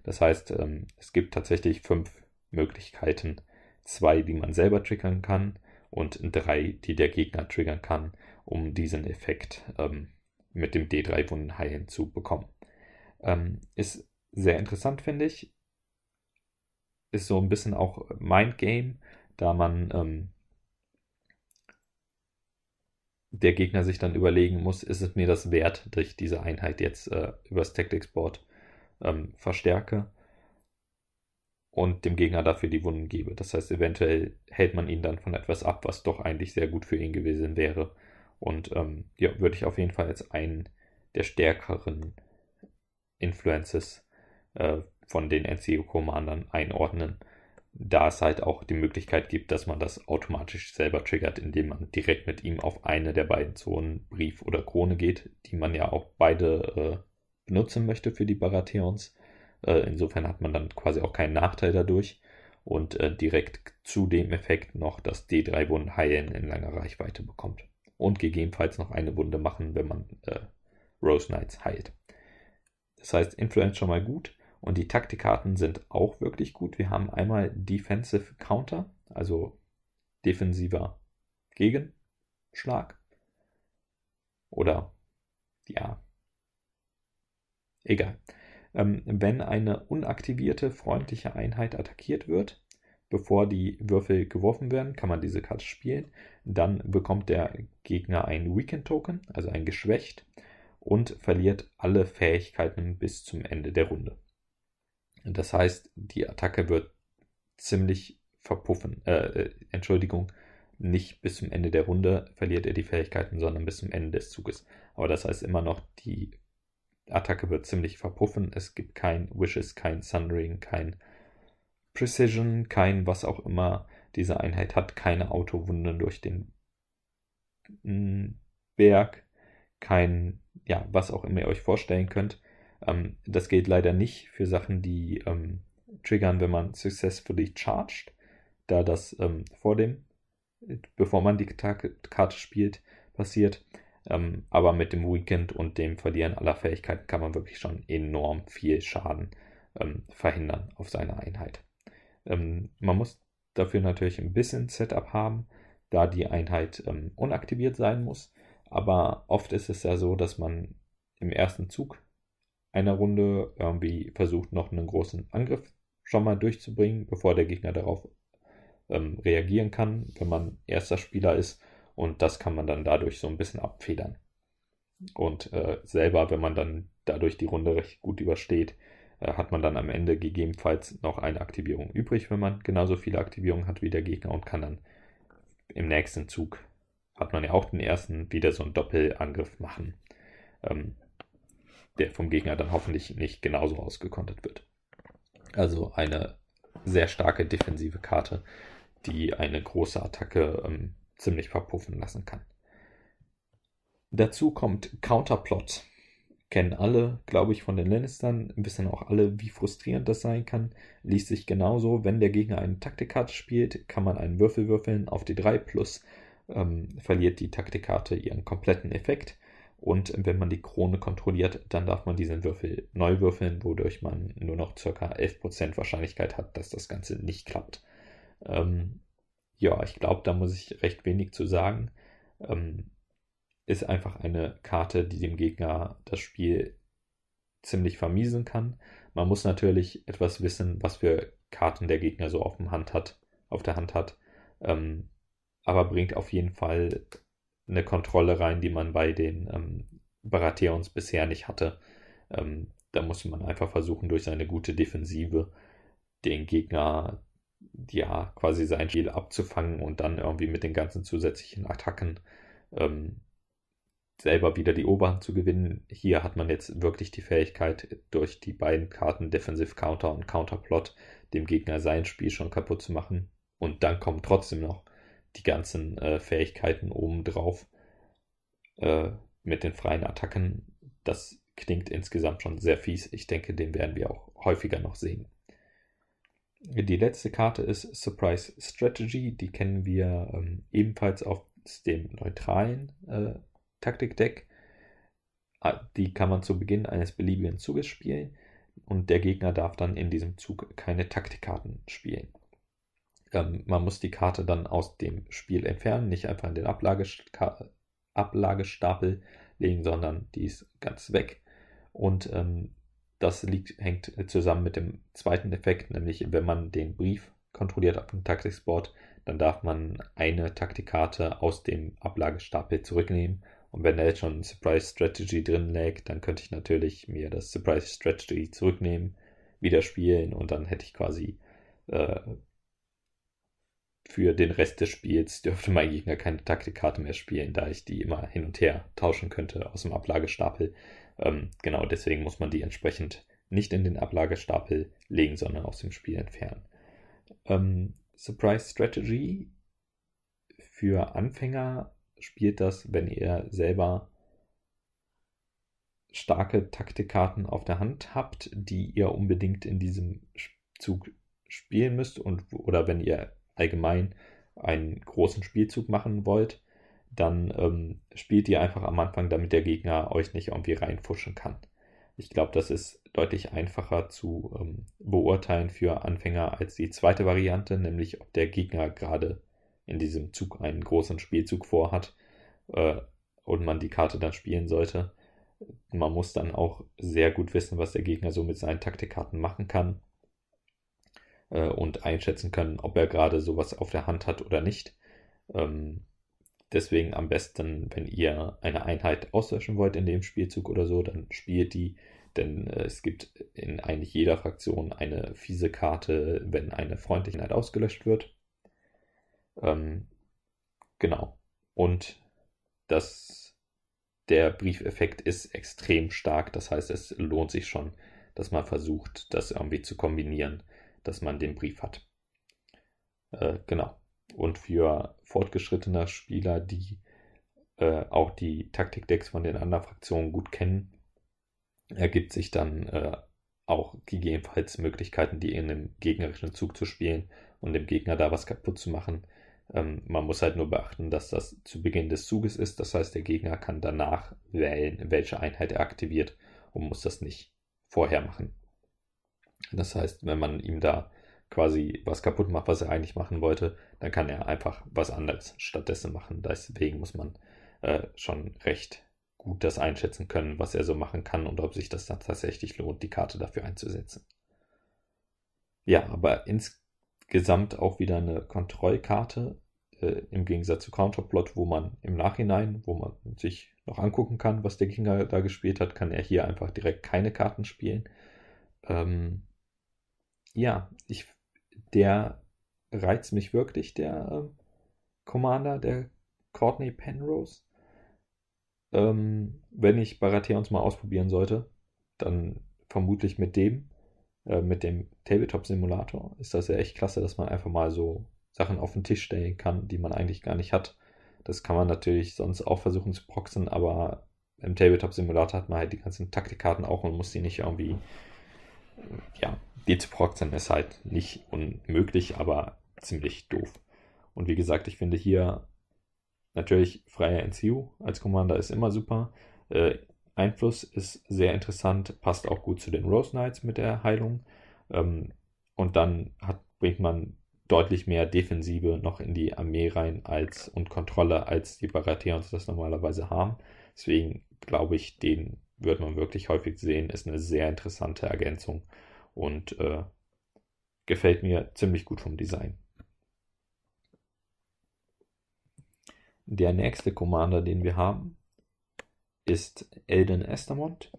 Das heißt, ähm, es gibt tatsächlich fünf Möglichkeiten. Zwei, die man selber triggern kann und drei, die der Gegner triggern kann, um diesen Effekt ähm, mit dem D3 Wunden heilen zu bekommen. Ähm, ist sehr interessant, finde ich. Ist so ein bisschen auch Mindgame, da man ähm, der Gegner sich dann überlegen muss, ist es mir das wert, dass ich diese Einheit jetzt äh, übers Tactics Board ähm, verstärke und dem Gegner dafür die Wunden gebe. Das heißt, eventuell hält man ihn dann von etwas ab, was doch eigentlich sehr gut für ihn gewesen wäre. Und ähm, ja, würde ich auf jeden Fall als einen der stärkeren Influences äh, von den NCO-Commandern einordnen, da es halt auch die Möglichkeit gibt, dass man das automatisch selber triggert, indem man direkt mit ihm auf eine der beiden Zonen Brief oder Krone geht, die man ja auch beide äh, benutzen möchte für die Baratheons. Äh, insofern hat man dann quasi auch keinen Nachteil dadurch und äh, direkt zu dem Effekt noch das D3 Wunden heilen in langer Reichweite bekommt und gegebenenfalls noch eine Wunde machen, wenn man äh, Rose Knights heilt. Das heißt, Influence schon mal gut und die Taktikkarten sind auch wirklich gut. Wir haben einmal Defensive Counter, also defensiver Gegenschlag. Oder ja, egal. Ähm, wenn eine unaktivierte freundliche Einheit attackiert wird, bevor die Würfel geworfen werden, kann man diese Karte spielen. Dann bekommt der Gegner ein Weekend Token, also ein geschwächt, und verliert alle Fähigkeiten bis zum Ende der Runde. Das heißt, die Attacke wird ziemlich verpuffen. Äh, äh, Entschuldigung, nicht bis zum Ende der Runde verliert er die Fähigkeiten, sondern bis zum Ende des Zuges. Aber das heißt immer noch, die Attacke wird ziemlich verpuffen. Es gibt kein Wishes, kein Sundering, kein Precision, kein was auch immer diese Einheit hat, keine Autowunde durch den mm, Berg, kein, ja, was auch immer ihr euch vorstellen könnt. Ähm, das gilt leider nicht für Sachen, die ähm, triggern, wenn man successfully charged, da das ähm, vor dem, bevor man die Karte spielt, passiert. Ähm, aber mit dem Weekend und dem Verlieren aller Fähigkeiten kann man wirklich schon enorm viel Schaden ähm, verhindern auf seine Einheit. Ähm, man muss dafür natürlich ein bisschen Setup haben, da die Einheit ähm, unaktiviert sein muss. Aber oft ist es ja so, dass man im ersten Zug einer Runde irgendwie versucht, noch einen großen Angriff schon mal durchzubringen, bevor der Gegner darauf ähm, reagieren kann, wenn man erster Spieler ist. Und das kann man dann dadurch so ein bisschen abfedern. Und äh, selber, wenn man dann dadurch die Runde recht gut übersteht, hat man dann am Ende gegebenenfalls noch eine Aktivierung übrig, wenn man genauso viele Aktivierungen hat wie der Gegner und kann dann im nächsten Zug, hat man ja auch den ersten, wieder so einen Doppelangriff machen, ähm, der vom Gegner dann hoffentlich nicht genauso ausgekontert wird. Also eine sehr starke defensive Karte, die eine große Attacke ähm, ziemlich verpuffen lassen kann. Dazu kommt Counterplot. Kennen alle, glaube ich, von den Lannistern, wissen auch alle, wie frustrierend das sein kann. Liest sich genauso, wenn der Gegner eine Taktikkarte spielt, kann man einen Würfel würfeln auf die 3 plus ähm, verliert die Taktikkarte ihren kompletten Effekt. Und wenn man die Krone kontrolliert, dann darf man diesen Würfel neu würfeln, wodurch man nur noch ca. 11% Wahrscheinlichkeit hat, dass das Ganze nicht klappt. Ähm, ja, ich glaube, da muss ich recht wenig zu sagen. Ähm, ist einfach eine Karte, die dem Gegner das Spiel ziemlich vermiesen kann. Man muss natürlich etwas wissen, was für Karten der Gegner so auf, Hand hat, auf der Hand hat. Ähm, aber bringt auf jeden Fall eine Kontrolle rein, die man bei den ähm, Baratheons bisher nicht hatte. Ähm, da muss man einfach versuchen, durch seine gute Defensive den Gegner ja quasi sein Spiel abzufangen und dann irgendwie mit den ganzen zusätzlichen Attacken ähm, selber wieder die Oberhand zu gewinnen. Hier hat man jetzt wirklich die Fähigkeit, durch die beiden Karten Defensive Counter und Counterplot dem Gegner sein Spiel schon kaputt zu machen. Und dann kommen trotzdem noch die ganzen äh, Fähigkeiten obendrauf äh, mit den freien Attacken. Das klingt insgesamt schon sehr fies. Ich denke, den werden wir auch häufiger noch sehen. Die letzte Karte ist Surprise Strategy. Die kennen wir ähm, ebenfalls aus dem neutralen äh, Taktikdeck. Ah, die kann man zu Beginn eines beliebigen Zuges spielen und der Gegner darf dann in diesem Zug keine Taktikkarten spielen. Ähm, man muss die Karte dann aus dem Spiel entfernen, nicht einfach in den Ablagestapel legen, sondern die ist ganz weg. Und ähm, das liegt, hängt zusammen mit dem zweiten Effekt, nämlich wenn man den Brief kontrolliert auf dem Taktiksport, dann darf man eine Taktikkarte aus dem Ablagestapel zurücknehmen. Und wenn da jetzt schon Surprise Strategy drin lag, dann könnte ich natürlich mir das Surprise Strategy zurücknehmen, wieder spielen und dann hätte ich quasi äh, für den Rest des Spiels dürfte mein Gegner keine Taktikkarte mehr spielen, da ich die immer hin und her tauschen könnte aus dem Ablagestapel. Ähm, genau deswegen muss man die entsprechend nicht in den Ablagestapel legen, sondern aus dem Spiel entfernen. Ähm, Surprise Strategy für Anfänger spielt das, wenn ihr selber starke Taktikkarten auf der Hand habt, die ihr unbedingt in diesem Zug spielen müsst und oder wenn ihr allgemein einen großen Spielzug machen wollt, dann ähm, spielt ihr einfach am Anfang, damit der Gegner euch nicht irgendwie reinfuschen kann. Ich glaube, das ist deutlich einfacher zu ähm, beurteilen für Anfänger als die zweite Variante, nämlich ob der Gegner gerade in diesem Zug einen großen Spielzug vorhat äh, und man die Karte dann spielen sollte. Man muss dann auch sehr gut wissen, was der Gegner so mit seinen Taktikkarten machen kann äh, und einschätzen können, ob er gerade sowas auf der Hand hat oder nicht. Ähm, deswegen am besten, wenn ihr eine Einheit auslöschen wollt in dem Spielzug oder so, dann spielt die, denn äh, es gibt in eigentlich jeder Fraktion eine fiese Karte, wenn eine freundliche Einheit ausgelöscht wird. Ähm, genau. Und das, der Briefeffekt ist extrem stark. Das heißt, es lohnt sich schon, dass man versucht, das irgendwie zu kombinieren dass man den Brief hat. Äh, genau. Und für fortgeschrittene Spieler, die äh, auch die Taktikdecks von den anderen Fraktionen gut kennen, ergibt sich dann äh, auch gegebenenfalls Möglichkeiten, die in einem gegnerischen Zug zu spielen und dem Gegner da was kaputt zu machen. Ähm, man muss halt nur beachten, dass das zu Beginn des Zuges ist. Das heißt, der Gegner kann danach wählen, welche Einheit er aktiviert und muss das nicht vorher machen. Das heißt, wenn man ihm da quasi was kaputt macht, was er eigentlich machen wollte, dann kann er einfach was anderes stattdessen machen. Deswegen muss man äh, schon recht gut das einschätzen können, was er so machen kann und ob sich das dann tatsächlich lohnt, die Karte dafür einzusetzen. Ja, aber insgesamt auch wieder eine Kontrollkarte äh, im Gegensatz zu Counterplot, wo man im Nachhinein, wo man sich noch angucken kann, was der Gegner da gespielt hat, kann er hier einfach direkt keine Karten spielen. Ähm, ja, ich, der reizt mich wirklich, der äh, Commander, der Courtney Penrose. Ähm, wenn ich Baratheons mal ausprobieren sollte, dann vermutlich mit dem, äh, mit dem Tabletop-Simulator. Ist das ja echt klasse, dass man einfach mal so Sachen auf den Tisch stellen kann, die man eigentlich gar nicht hat. Das kann man natürlich sonst auch versuchen zu proxen, aber im Tabletop-Simulator hat man halt die ganzen Taktikkarten auch und muss die nicht irgendwie, ja, die zu proxen ist halt nicht unmöglich, aber ziemlich doof. Und wie gesagt, ich finde hier natürlich freier NCU als Commander ist immer super. Äh, Einfluss ist sehr interessant, passt auch gut zu den Rose Knights mit der Heilung. Ähm, und dann hat, bringt man deutlich mehr Defensive noch in die Armee rein als und Kontrolle, als die Baratheons das normalerweise haben. Deswegen glaube ich, den wird man wirklich häufig sehen, ist eine sehr interessante Ergänzung und äh, gefällt mir ziemlich gut vom Design. Der nächste Commander, den wir haben, ist Elden Estermont.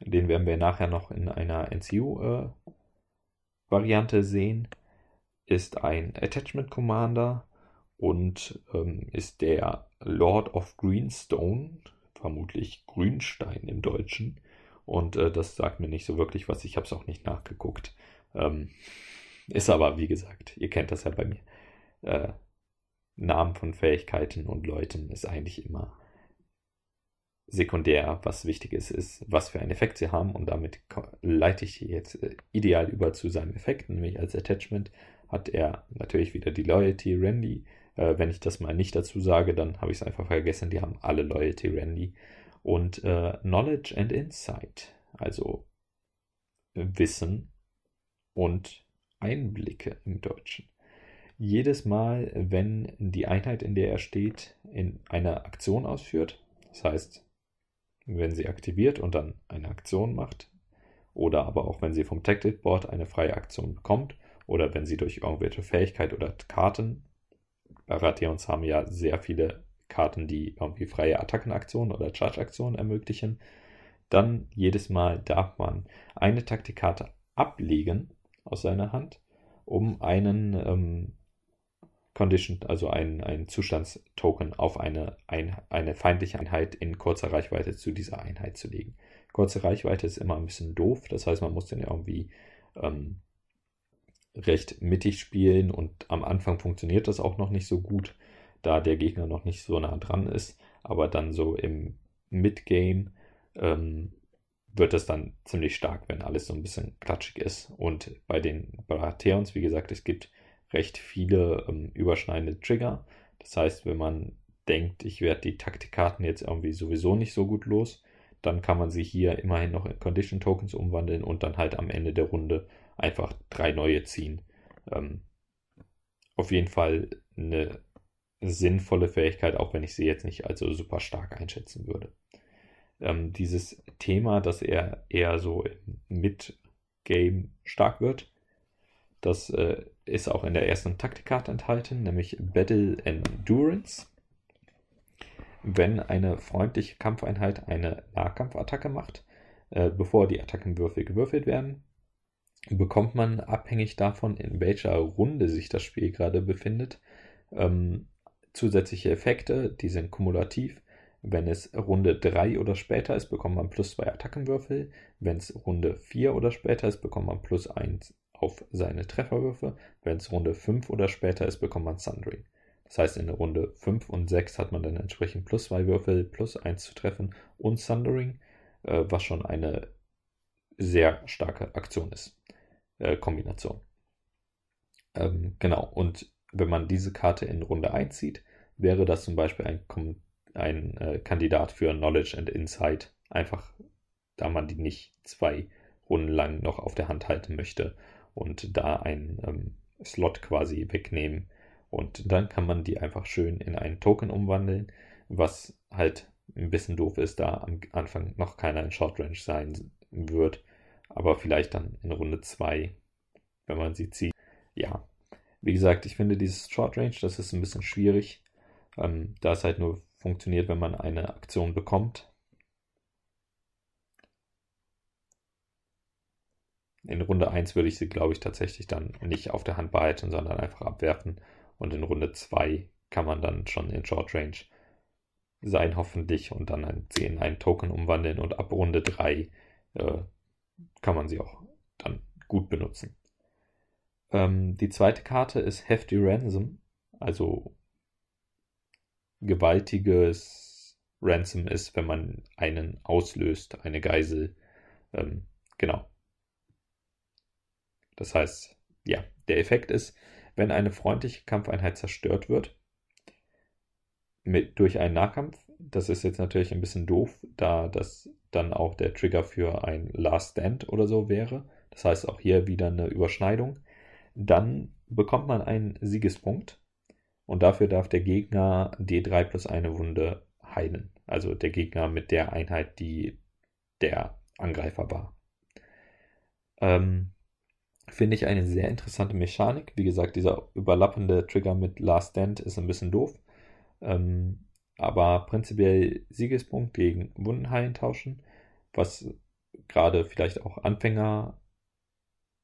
Den werden wir nachher noch in einer NCU-Variante äh, sehen. Ist ein Attachment Commander und ähm, ist der Lord of Greenstone, vermutlich Grünstein im Deutschen. Und äh, das sagt mir nicht so wirklich was. Ich habe es auch nicht nachgeguckt. Ähm, ist aber, wie gesagt, ihr kennt das ja bei mir. Äh, Namen von Fähigkeiten und Leuten ist eigentlich immer sekundär. Was wichtig ist, ist, was für einen Effekt sie haben. Und damit leite ich jetzt äh, ideal über zu seinem Effekt, nämlich als Attachment hat er natürlich wieder die Loyalty Randy. Äh, wenn ich das mal nicht dazu sage, dann habe ich es einfach vergessen. Die haben alle Loyalty Randy. Und äh, Knowledge and Insight, also Wissen und Einblicke im Deutschen. Jedes Mal, wenn die Einheit, in der er steht, in eine Aktion ausführt, das heißt, wenn sie aktiviert und dann eine Aktion macht, oder aber auch wenn sie vom Tactic Board eine freie Aktion bekommt, oder wenn sie durch irgendwelche Fähigkeit oder Karten, Baratheons haben ja sehr viele Karten, die irgendwie freie Attackenaktionen oder Charge-Aktionen ermöglichen, dann jedes Mal darf man eine Taktikkarte ablegen aus seiner Hand, um einen ähm, Condition, also ein, ein Zustandstoken auf eine, ein, eine feindliche Einheit in kurzer Reichweite zu dieser Einheit zu legen. Kurze Reichweite ist immer ein bisschen doof, das heißt, man muss den irgendwie ähm, recht mittig spielen und am Anfang funktioniert das auch noch nicht so gut, da der Gegner noch nicht so nah dran ist, aber dann so im Midgame ähm, wird es dann ziemlich stark, wenn alles so ein bisschen klatschig ist. Und bei den Baratheons, wie gesagt, es gibt recht viele ähm, überschneidende Trigger. Das heißt, wenn man denkt, ich werde die Taktikkarten jetzt irgendwie sowieso nicht so gut los, dann kann man sie hier immerhin noch in Condition Tokens umwandeln und dann halt am Ende der Runde einfach drei neue ziehen. Ähm, auf jeden Fall eine sinnvolle Fähigkeit, auch wenn ich sie jetzt nicht als super stark einschätzen würde. Ähm, dieses Thema, dass er eher so im Mid-Game stark wird, das äh, ist auch in der ersten Taktikkarte enthalten, nämlich Battle Endurance. Wenn eine freundliche Kampfeinheit eine Nahkampfattacke macht, äh, bevor die Attackenwürfel gewürfelt werden, bekommt man abhängig davon, in welcher Runde sich das Spiel gerade befindet, ähm, zusätzliche Effekte, die sind kumulativ. Wenn es Runde 3 oder später ist, bekommt man plus 2 Attackenwürfel. Wenn es Runde 4 oder später ist, bekommt man plus 1 auf seine Trefferwürfe. Wenn es Runde 5 oder später ist, bekommt man Sundering. Das heißt, in Runde 5 und 6 hat man dann entsprechend plus 2 Würfel, plus 1 zu treffen und Sundering, äh, was schon eine sehr starke Aktion ist. Äh, Kombination. Ähm, genau, und wenn man diese Karte in Runde 1 zieht, wäre das zum Beispiel ein, ein äh, Kandidat für Knowledge and Insight, einfach da man die nicht zwei Runden lang noch auf der Hand halten möchte und da einen ähm, Slot quasi wegnehmen. Und dann kann man die einfach schön in einen Token umwandeln, was halt ein bisschen doof ist, da am Anfang noch keiner in Short Range sein wird, aber vielleicht dann in Runde 2, wenn man sie zieht. Ja, wie gesagt, ich finde dieses Short Range, das ist ein bisschen schwierig, ähm, da es halt nur funktioniert, wenn man eine Aktion bekommt. In Runde 1 würde ich sie, glaube ich, tatsächlich dann nicht auf der Hand behalten, sondern einfach abwerfen. Und in Runde 2 kann man dann schon in Short Range sein, hoffentlich, und dann sie in einen Token umwandeln. Und ab Runde 3 äh, kann man sie auch dann gut benutzen. Ähm, die zweite Karte ist Hefty Ransom, also gewaltiges Ransom ist, wenn man einen auslöst, eine Geisel. Ähm, genau. Das heißt, ja, der Effekt ist, wenn eine freundliche Kampfeinheit zerstört wird, mit, durch einen Nahkampf, das ist jetzt natürlich ein bisschen doof, da das dann auch der Trigger für ein Last Stand oder so wäre. Das heißt auch hier wieder eine Überschneidung. Dann bekommt man einen Siegespunkt und dafür darf der Gegner D3 plus eine Wunde heilen. Also der Gegner mit der Einheit, die der Angreifer war. Ähm, Finde ich eine sehr interessante Mechanik. Wie gesagt, dieser überlappende Trigger mit Last Stand ist ein bisschen doof. Ähm, aber prinzipiell Siegespunkt gegen Wundenheilen tauschen, was gerade vielleicht auch Anfänger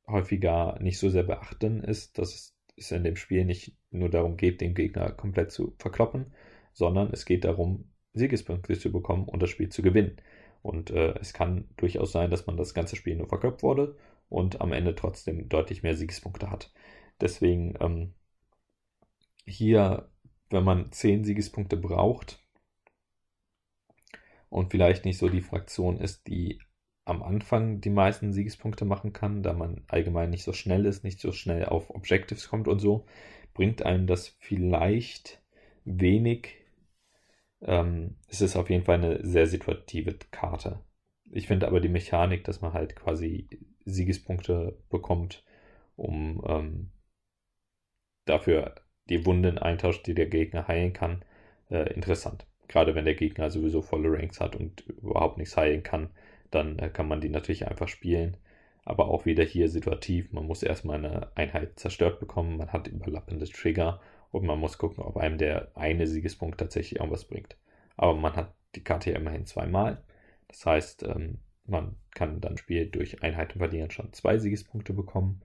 häufiger nicht so sehr beachten, ist, dass es in dem Spiel nicht nur darum geht, den Gegner komplett zu verkloppen, sondern es geht darum, Siegespunkte zu bekommen und das Spiel zu gewinnen. Und äh, es kann durchaus sein, dass man das ganze Spiel nur verkloppt wurde und am Ende trotzdem deutlich mehr Siegespunkte hat. Deswegen ähm, hier, wenn man 10 Siegespunkte braucht und vielleicht nicht so die Fraktion ist, die am Anfang die meisten Siegespunkte machen kann, da man allgemein nicht so schnell ist, nicht so schnell auf Objectives kommt und so, bringt einem das vielleicht wenig. Ähm, es ist auf jeden Fall eine sehr situative Karte. Ich finde aber die Mechanik, dass man halt quasi Siegespunkte bekommt, um ähm, dafür die Wunden eintauscht, die der Gegner heilen kann, äh, interessant. Gerade wenn der Gegner sowieso volle Ranks hat und überhaupt nichts heilen kann, dann äh, kann man die natürlich einfach spielen. Aber auch wieder hier situativ. Man muss erstmal eine Einheit zerstört bekommen. Man hat überlappende Trigger und man muss gucken, ob einem der eine Siegespunkt tatsächlich irgendwas bringt. Aber man hat die Karte ja immerhin zweimal. Das heißt, ähm, man kann dann Spiel durch Einheiten verlieren schon zwei Siegespunkte bekommen.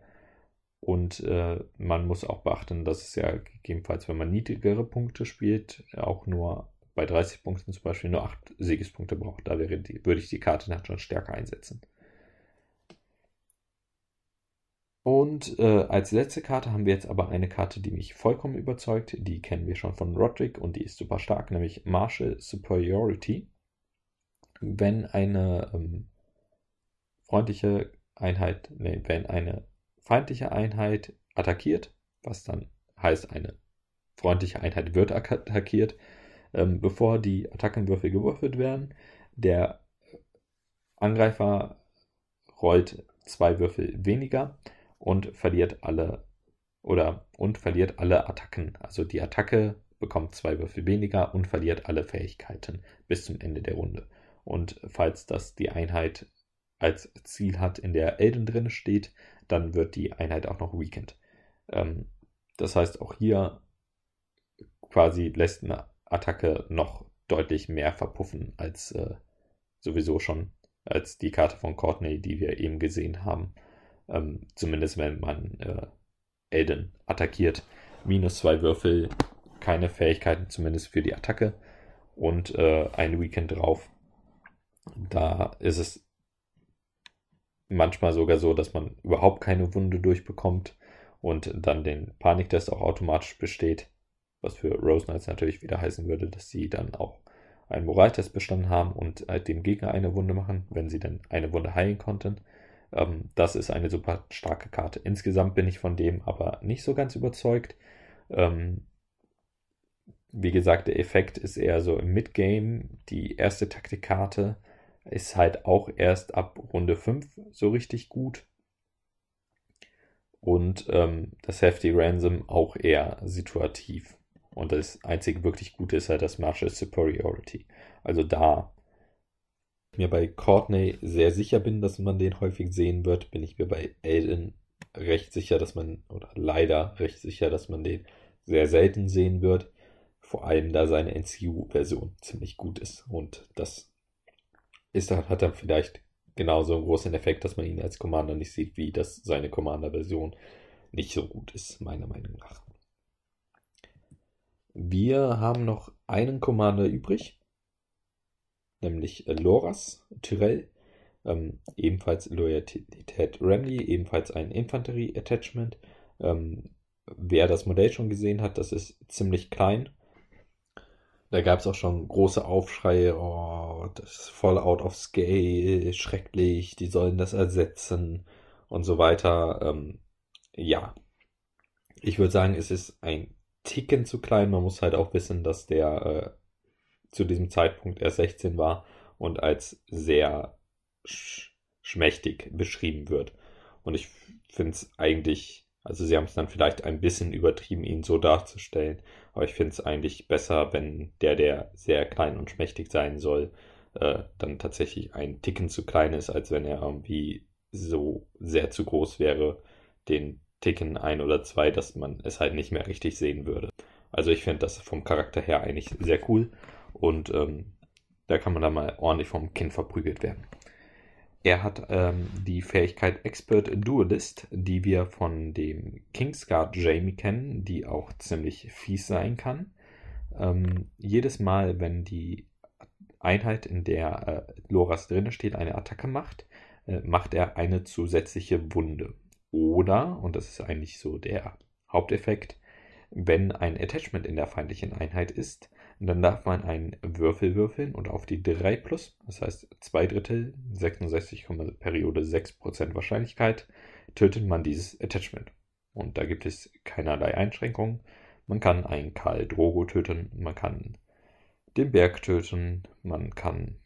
Und äh, man muss auch beachten, dass es ja gegebenenfalls, wenn man niedrigere Punkte spielt, auch nur bei 30 Punkten zum Beispiel nur 8 Siegespunkte braucht. Da wäre die, würde ich die Karte dann schon stärker einsetzen. Und äh, als letzte Karte haben wir jetzt aber eine Karte, die mich vollkommen überzeugt. Die kennen wir schon von Roderick und die ist super stark, nämlich Martial Superiority. Wenn eine ähm, freundliche Einheit, nee, wenn eine feindliche Einheit attackiert, was dann heißt, eine freundliche Einheit wird attackiert, ähm, bevor die Attackenwürfel gewürfelt werden. Der Angreifer rollt zwei Würfel weniger und verliert alle oder und verliert alle Attacken. Also die Attacke bekommt zwei Würfel weniger und verliert alle Fähigkeiten bis zum Ende der Runde. Und falls das die Einheit als Ziel hat, in der Elden drin steht, dann wird die Einheit auch noch weakened. Ähm, das heißt, auch hier quasi lässt eine Attacke noch deutlich mehr verpuffen als äh, sowieso schon, als die Karte von Courtney, die wir eben gesehen haben. Ähm, zumindest wenn man äh, Elden attackiert. Minus zwei Würfel, keine Fähigkeiten, zumindest für die Attacke. Und äh, ein Weekend drauf. Da ist es manchmal sogar so, dass man überhaupt keine Wunde durchbekommt und dann den Paniktest auch automatisch besteht was für Rose Knights natürlich wieder heißen würde, dass sie dann auch einen Moraltest bestanden haben und äh, dem Gegner eine Wunde machen, wenn sie dann eine Wunde heilen konnten. Ähm, das ist eine super starke Karte. Insgesamt bin ich von dem aber nicht so ganz überzeugt. Ähm, wie gesagt, der Effekt ist eher so im Midgame. Die erste Taktikkarte ist halt auch erst ab Runde 5 so richtig gut. Und ähm, das Hefty Ransom auch eher situativ. Und das einzige wirklich Gute ist halt das Martial Superiority. Also da ich mir bei Courtney sehr sicher bin, dass man den häufig sehen wird, bin ich mir bei Aiden recht sicher, dass man, oder leider recht sicher, dass man den sehr selten sehen wird. Vor allem, da seine NCU-Version ziemlich gut ist. Und das ist, hat dann vielleicht genauso einen großen Effekt, dass man ihn als Commander nicht sieht, wie das seine Commander-Version nicht so gut ist, meiner Meinung nach. Wir haben noch einen Commander übrig, nämlich äh, Loras Tyrell. Ähm, ebenfalls Loyalität Remley, ebenfalls ein Infanterie-Attachment. Ähm, wer das Modell schon gesehen hat, das ist ziemlich klein. Da gab es auch schon große Aufschreie, oh, das ist voll out of scale, schrecklich, die sollen das ersetzen und so weiter. Ähm, ja, ich würde sagen, es ist ein Ticken zu klein. Man muss halt auch wissen, dass der äh, zu diesem Zeitpunkt erst 16 war und als sehr sch schmächtig beschrieben wird. Und ich finde es eigentlich, also sie haben es dann vielleicht ein bisschen übertrieben, ihn so darzustellen, aber ich finde es eigentlich besser, wenn der, der sehr klein und schmächtig sein soll, äh, dann tatsächlich ein Ticken zu klein ist, als wenn er irgendwie so sehr zu groß wäre, den Ticken ein oder zwei, dass man es halt nicht mehr richtig sehen würde. Also ich finde das vom Charakter her eigentlich sehr cool und ähm, da kann man dann mal ordentlich vom Kind verprügelt werden. Er hat ähm, die Fähigkeit Expert Duelist, die wir von dem Kingsguard Jamie kennen, die auch ziemlich fies sein kann. Ähm, jedes Mal, wenn die Einheit, in der äh, Loras drin steht, eine Attacke macht, äh, macht er eine zusätzliche Wunde. Oder, und das ist eigentlich so der Haupteffekt, wenn ein Attachment in der feindlichen Einheit ist, dann darf man einen Würfel würfeln und auf die 3 plus, das heißt 2 Drittel, 66, Periode 6% Wahrscheinlichkeit, tötet man dieses Attachment. Und da gibt es keinerlei Einschränkungen. Man kann einen Karl Drogo töten, man kann den Berg töten, man kann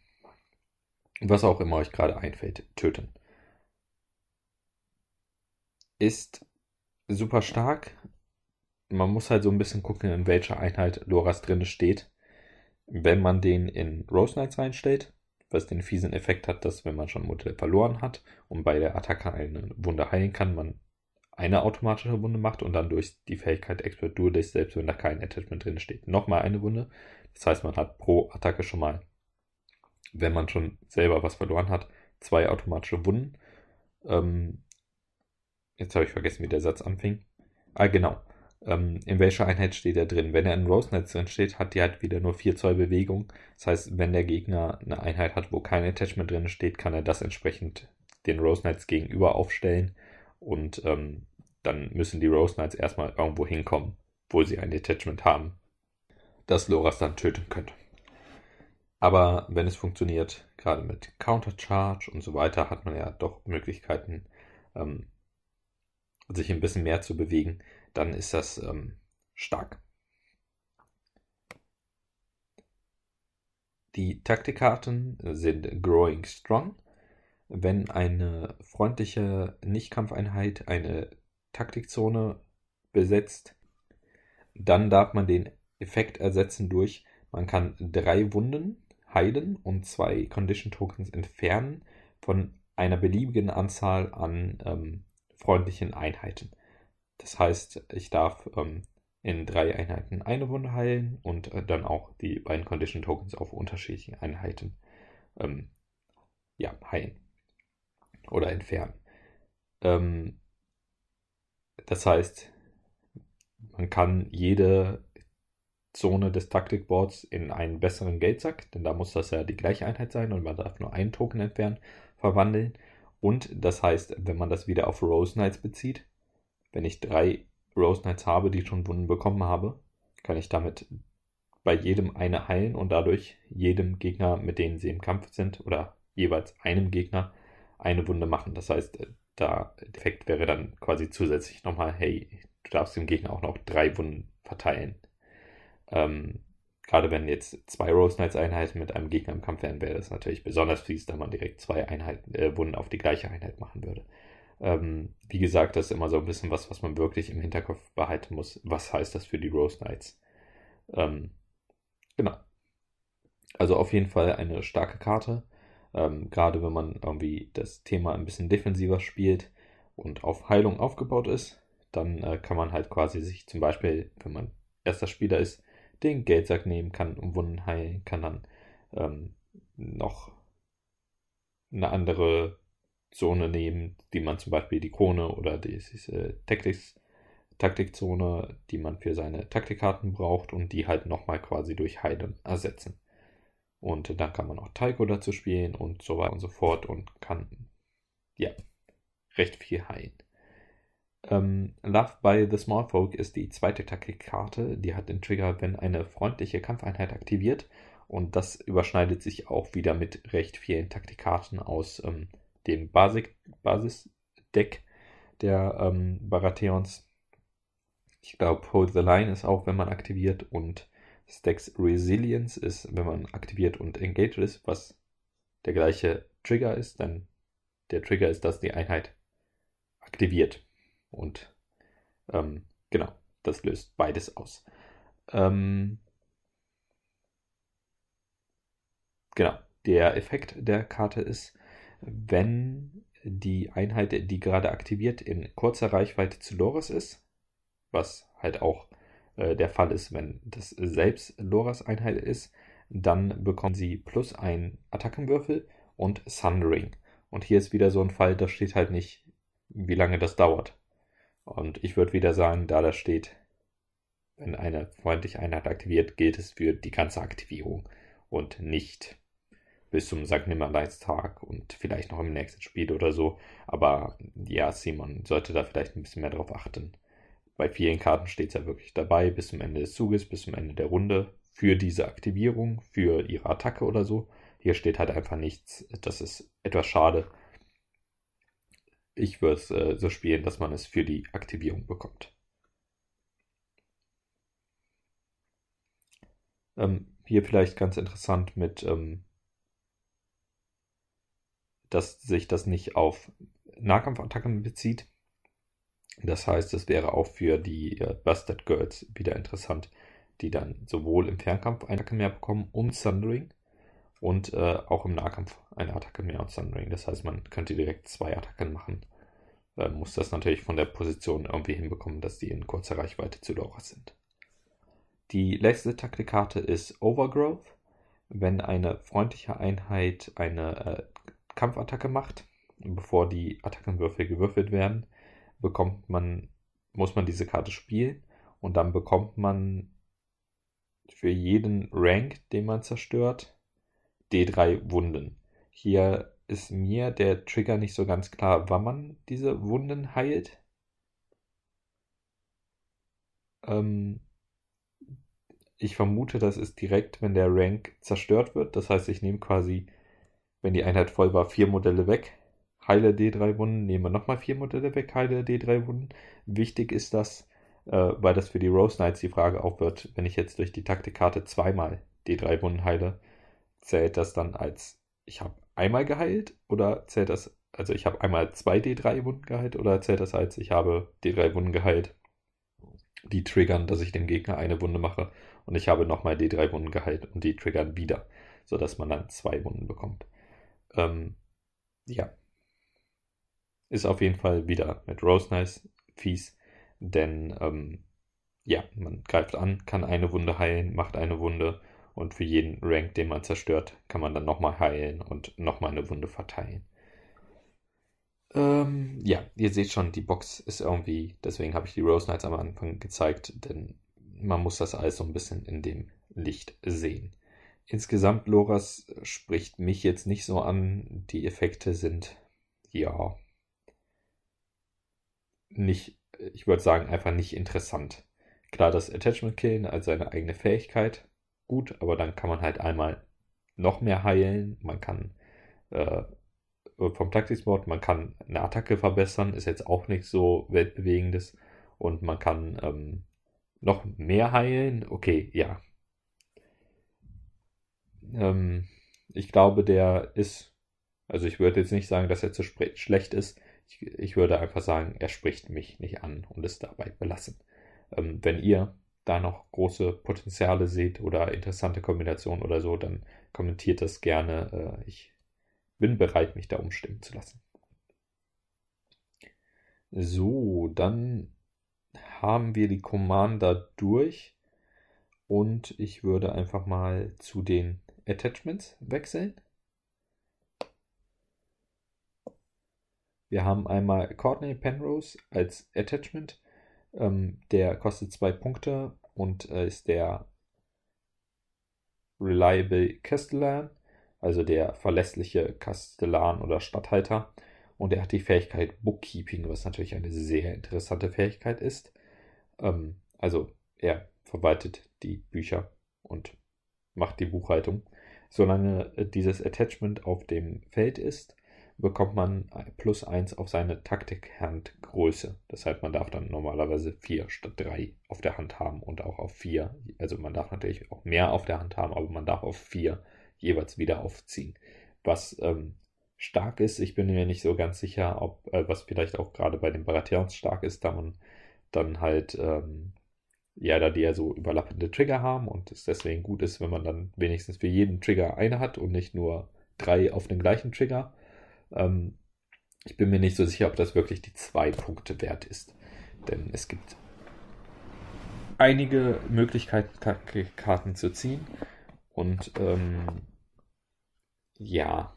was auch immer euch gerade einfällt, töten ist super stark. Man muss halt so ein bisschen gucken, in welcher Einheit Loras drin steht. Wenn man den in Rose Knights reinstellt, was den fiesen Effekt hat, dass wenn man schon Modell verloren hat und bei der Attacke eine Wunde heilen kann, man eine automatische Wunde macht und dann durch die Fähigkeit Expert Duelist, selbst wenn da kein Attachment drin steht, nochmal eine Wunde. Das heißt, man hat pro Attacke schon mal, wenn man schon selber was verloren hat, zwei automatische Wunden. Ähm, Jetzt habe ich vergessen, wie der Satz anfing. Ah, genau. Ähm, in welcher Einheit steht er drin? Wenn er in Rosenets drin steht, hat die halt wieder nur 4 Zoll Bewegung. Das heißt, wenn der Gegner eine Einheit hat, wo kein Attachment drin steht, kann er das entsprechend den Rose Knights gegenüber aufstellen. Und ähm, dann müssen die Rose Knights erstmal irgendwo hinkommen, wo sie ein Attachment haben, das Loras dann töten könnte. Aber wenn es funktioniert, gerade mit Countercharge und so weiter, hat man ja doch Möglichkeiten, ähm, sich ein bisschen mehr zu bewegen, dann ist das ähm, stark. Die Taktikkarten sind Growing Strong. Wenn eine freundliche Nichtkampfeinheit eine Taktikzone besetzt, dann darf man den Effekt ersetzen durch, man kann drei Wunden heilen und zwei Condition Tokens entfernen von einer beliebigen Anzahl an ähm, freundlichen Einheiten. Das heißt, ich darf ähm, in drei Einheiten eine Wunde heilen und äh, dann auch die beiden Condition Tokens auf unterschiedlichen Einheiten ähm, ja, heilen oder entfernen. Ähm, das heißt, man kann jede Zone des Taktikboards in einen besseren Geldsack, denn da muss das ja die gleiche Einheit sein und man darf nur einen Token entfernen, verwandeln. Und das heißt, wenn man das wieder auf Rose Knights bezieht, wenn ich drei Rose Knights habe, die schon Wunden bekommen habe, kann ich damit bei jedem eine heilen und dadurch jedem Gegner, mit denen sie im Kampf sind, oder jeweils einem Gegner eine Wunde machen. Das heißt, der Effekt wäre dann quasi zusätzlich nochmal, hey, du darfst dem Gegner auch noch drei Wunden verteilen. Ähm, Gerade wenn jetzt zwei Rose Knights Einheiten mit einem Gegner im Kampf wären, wäre das natürlich besonders fies, da man direkt zwei Einheiten, äh, Wunden auf die gleiche Einheit machen würde. Ähm, wie gesagt, das ist immer so ein bisschen was, was man wirklich im Hinterkopf behalten muss. Was heißt das für die Rose Knights? Ähm, genau. Also auf jeden Fall eine starke Karte. Ähm, gerade wenn man irgendwie das Thema ein bisschen defensiver spielt und auf Heilung aufgebaut ist, dann äh, kann man halt quasi sich zum Beispiel, wenn man erster Spieler ist, den Geldsack nehmen, kann Wunden heilen, kann dann ähm, noch eine andere Zone nehmen, die man zum Beispiel die Krone oder die äh, Taktiks, Taktikzone, die man für seine Taktikkarten braucht und die halt nochmal quasi durch Heilen ersetzen. Und dann kann man auch Taiko dazu spielen und so weiter und so fort und kann ja recht viel heilen. Ähm, Love by the Small Folk ist die zweite Taktikkarte. Die hat den Trigger, wenn eine freundliche Kampfeinheit aktiviert. Und das überschneidet sich auch wieder mit recht vielen Taktikkarten aus ähm, dem Basic Basis-Deck der ähm, Baratheons. Ich glaube, Hold the Line ist auch, wenn man aktiviert. Und Stacks Resilience ist, wenn man aktiviert und engaged ist, was der gleiche Trigger ist. Denn der Trigger ist, dass die Einheit aktiviert. Und ähm, genau, das löst beides aus. Ähm, genau, der Effekt der Karte ist, wenn die Einheit, die gerade aktiviert, in kurzer Reichweite zu Loras ist, was halt auch äh, der Fall ist, wenn das selbst Loras Einheit ist, dann bekommen sie plus ein Attackenwürfel und Sundering. Und hier ist wieder so ein Fall, da steht halt nicht, wie lange das dauert. Und ich würde wieder sagen, da das steht, wenn eine freundliche Einheit aktiviert, gilt es für die ganze Aktivierung und nicht bis zum St. Nimmerleinstag und vielleicht noch im nächsten Spiel oder so. Aber ja, Simon sollte da vielleicht ein bisschen mehr drauf achten. Bei vielen Karten steht es ja wirklich dabei, bis zum Ende des Zuges, bis zum Ende der Runde, für diese Aktivierung, für ihre Attacke oder so. Hier steht halt einfach nichts. Das ist etwas schade ich würde es äh, so spielen, dass man es für die Aktivierung bekommt. Ähm, hier vielleicht ganz interessant mit, ähm, dass sich das nicht auf Nahkampfattacken bezieht. Das heißt, es wäre auch für die äh, Bastard Girls wieder interessant, die dann sowohl im Fernkampf eine Attacke mehr bekommen und Sundering und äh, auch im Nahkampf eine Attacke mehr und Sundering. Das heißt, man könnte direkt zwei Attacken machen. Äh, muss das natürlich von der Position irgendwie hinbekommen, dass die in kurzer Reichweite zu Dora sind. Die letzte Taktikkarte ist Overgrowth. Wenn eine freundliche Einheit eine äh, Kampfattacke macht, bevor die Attackenwürfel gewürfelt werden, bekommt man, muss man diese Karte spielen und dann bekommt man für jeden Rank, den man zerstört, D3 Wunden. Hier ist mir der Trigger nicht so ganz klar, wann man diese Wunden heilt. Ähm, ich vermute, das ist direkt, wenn der Rank zerstört wird. Das heißt, ich nehme quasi, wenn die Einheit voll war, vier Modelle weg, heile D3 Wunden, nehme nochmal vier Modelle weg, heile D3 Wunden. Wichtig ist das, äh, weil das für die Rose Knights die Frage auch wird, wenn ich jetzt durch die Taktikkarte zweimal D3 Wunden heile, zählt das dann als, ich habe einmal geheilt oder zählt das, also ich habe einmal zwei D3 Wunden geheilt oder zählt das als ich habe D3 Wunden geheilt, die triggern, dass ich dem Gegner eine Wunde mache und ich habe nochmal D3 Wunden geheilt und die triggern wieder, sodass man dann zwei Wunden bekommt. Ähm, ja. Ist auf jeden Fall wieder mit Rose Nice fies, denn ähm, ja, man greift an, kann eine Wunde heilen, macht eine Wunde und für jeden Rank, den man zerstört, kann man dann nochmal heilen und nochmal eine Wunde verteilen. Ähm, ja, ihr seht schon, die Box ist irgendwie, deswegen habe ich die Rose Knights am Anfang gezeigt, denn man muss das alles so ein bisschen in dem Licht sehen. Insgesamt, Loras spricht mich jetzt nicht so an. Die Effekte sind, ja, nicht, ich würde sagen, einfach nicht interessant. Klar, das Attachment Killen als seine eigene Fähigkeit gut, aber dann kann man halt einmal noch mehr heilen. Man kann äh, vom Taktiksport, man kann eine Attacke verbessern, ist jetzt auch nicht so weltbewegendes. Und man kann ähm, noch mehr heilen. Okay, ja. Ähm, ich glaube, der ist, also ich würde jetzt nicht sagen, dass er zu schlecht ist. Ich, ich würde einfach sagen, er spricht mich nicht an und es dabei belassen. Ähm, wenn ihr da noch große Potenziale seht oder interessante Kombinationen oder so, dann kommentiert das gerne. Äh, ich bin bereit, mich da umstimmen zu lassen. So, dann haben wir die Commander durch und ich würde einfach mal zu den Attachments wechseln. Wir haben einmal Courtney Penrose als Attachment ähm, der kostet zwei Punkte und äh, ist der Reliable Castellan, also der verlässliche Kastellan oder Statthalter. Und er hat die Fähigkeit Bookkeeping, was natürlich eine sehr interessante Fähigkeit ist. Ähm, also er verwaltet die Bücher und macht die Buchhaltung. Solange dieses Attachment auf dem Feld ist, bekommt man plus 1 auf seine Taktikhandgröße. Das heißt, man darf dann normalerweise 4 statt 3 auf der Hand haben und auch auf 4. Also man darf natürlich auch mehr auf der Hand haben, aber man darf auf 4 jeweils wieder aufziehen. Was ähm, stark ist, ich bin mir nicht so ganz sicher, ob, äh, was vielleicht auch gerade bei den Baratheons stark ist, da man dann halt, ähm, ja, da die ja so überlappende Trigger haben und es deswegen gut ist, wenn man dann wenigstens für jeden Trigger eine hat und nicht nur drei auf den gleichen Trigger. Ähm, ich bin mir nicht so sicher, ob das wirklich die zwei Punkte wert ist. Denn es gibt einige Möglichkeiten, Karten zu ziehen. Und ähm, ja,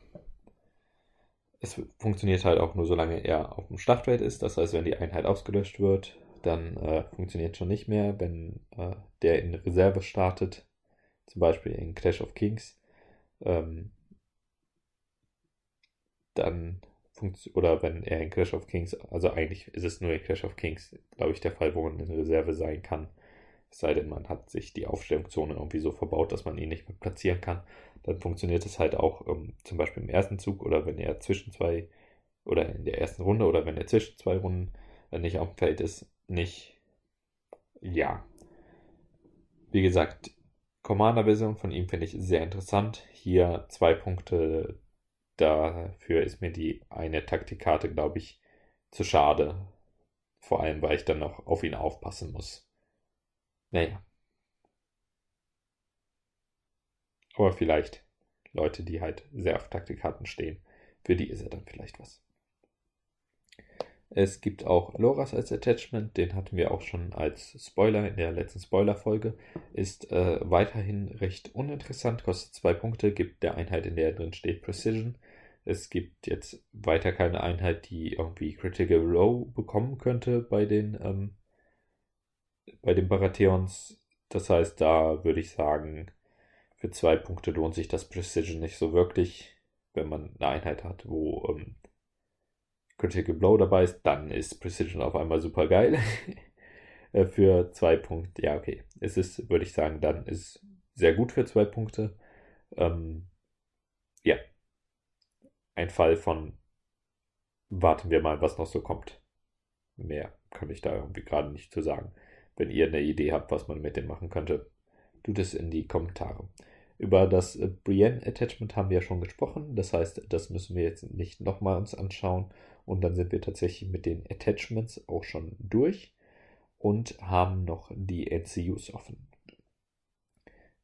es funktioniert halt auch nur, solange er auf dem Schlachtfeld ist. Das heißt, wenn die Einheit ausgelöscht wird, dann äh, funktioniert schon nicht mehr. Wenn äh, der in Reserve startet, zum Beispiel in Clash of Kings, ähm, dann oder wenn er in Clash of Kings, also eigentlich ist es nur in Clash of Kings, glaube ich, der Fall, wo man in Reserve sein kann. Es sei denn, man hat sich die Aufstellungszone irgendwie so verbaut, dass man ihn nicht mehr platzieren kann. Dann funktioniert es halt auch ähm, zum Beispiel im ersten Zug oder wenn er zwischen zwei oder in der ersten Runde oder wenn er zwischen zwei Runden nicht auf dem Feld ist, nicht. Ja. Wie gesagt, Commander-Version von ihm finde ich sehr interessant. Hier zwei Punkte dafür ist mir die eine Taktikkarte, glaube ich, zu schade. Vor allem, weil ich dann noch auf ihn aufpassen muss. Naja. Aber vielleicht Leute, die halt sehr auf Taktikkarten stehen, für die ist er dann vielleicht was. Es gibt auch Loras als Attachment, den hatten wir auch schon als Spoiler in der letzten Spoiler-Folge. Ist äh, weiterhin recht uninteressant, kostet zwei Punkte, gibt der Einheit, in der drin steht Precision. Es gibt jetzt weiter keine Einheit, die irgendwie Critical Row bekommen könnte bei den, ähm, bei den Baratheons. Das heißt, da würde ich sagen, für zwei Punkte lohnt sich das Precision nicht so wirklich. Wenn man eine Einheit hat, wo ähm, Critical Blow dabei ist, dann ist Precision auf einmal super geil. Äh, für zwei Punkte, ja, okay. Es ist, würde ich sagen, dann ist sehr gut für zwei Punkte. Ähm, ja, ein Fall von warten wir mal, was noch so kommt. Mehr kann ich da irgendwie gerade nicht zu sagen. Wenn ihr eine Idee habt, was man mit dem machen könnte, tut es in die Kommentare. Über das Brienne Attachment haben wir ja schon gesprochen. Das heißt, das müssen wir jetzt nicht nochmal uns anschauen. Und dann sind wir tatsächlich mit den Attachments auch schon durch und haben noch die NCUs offen.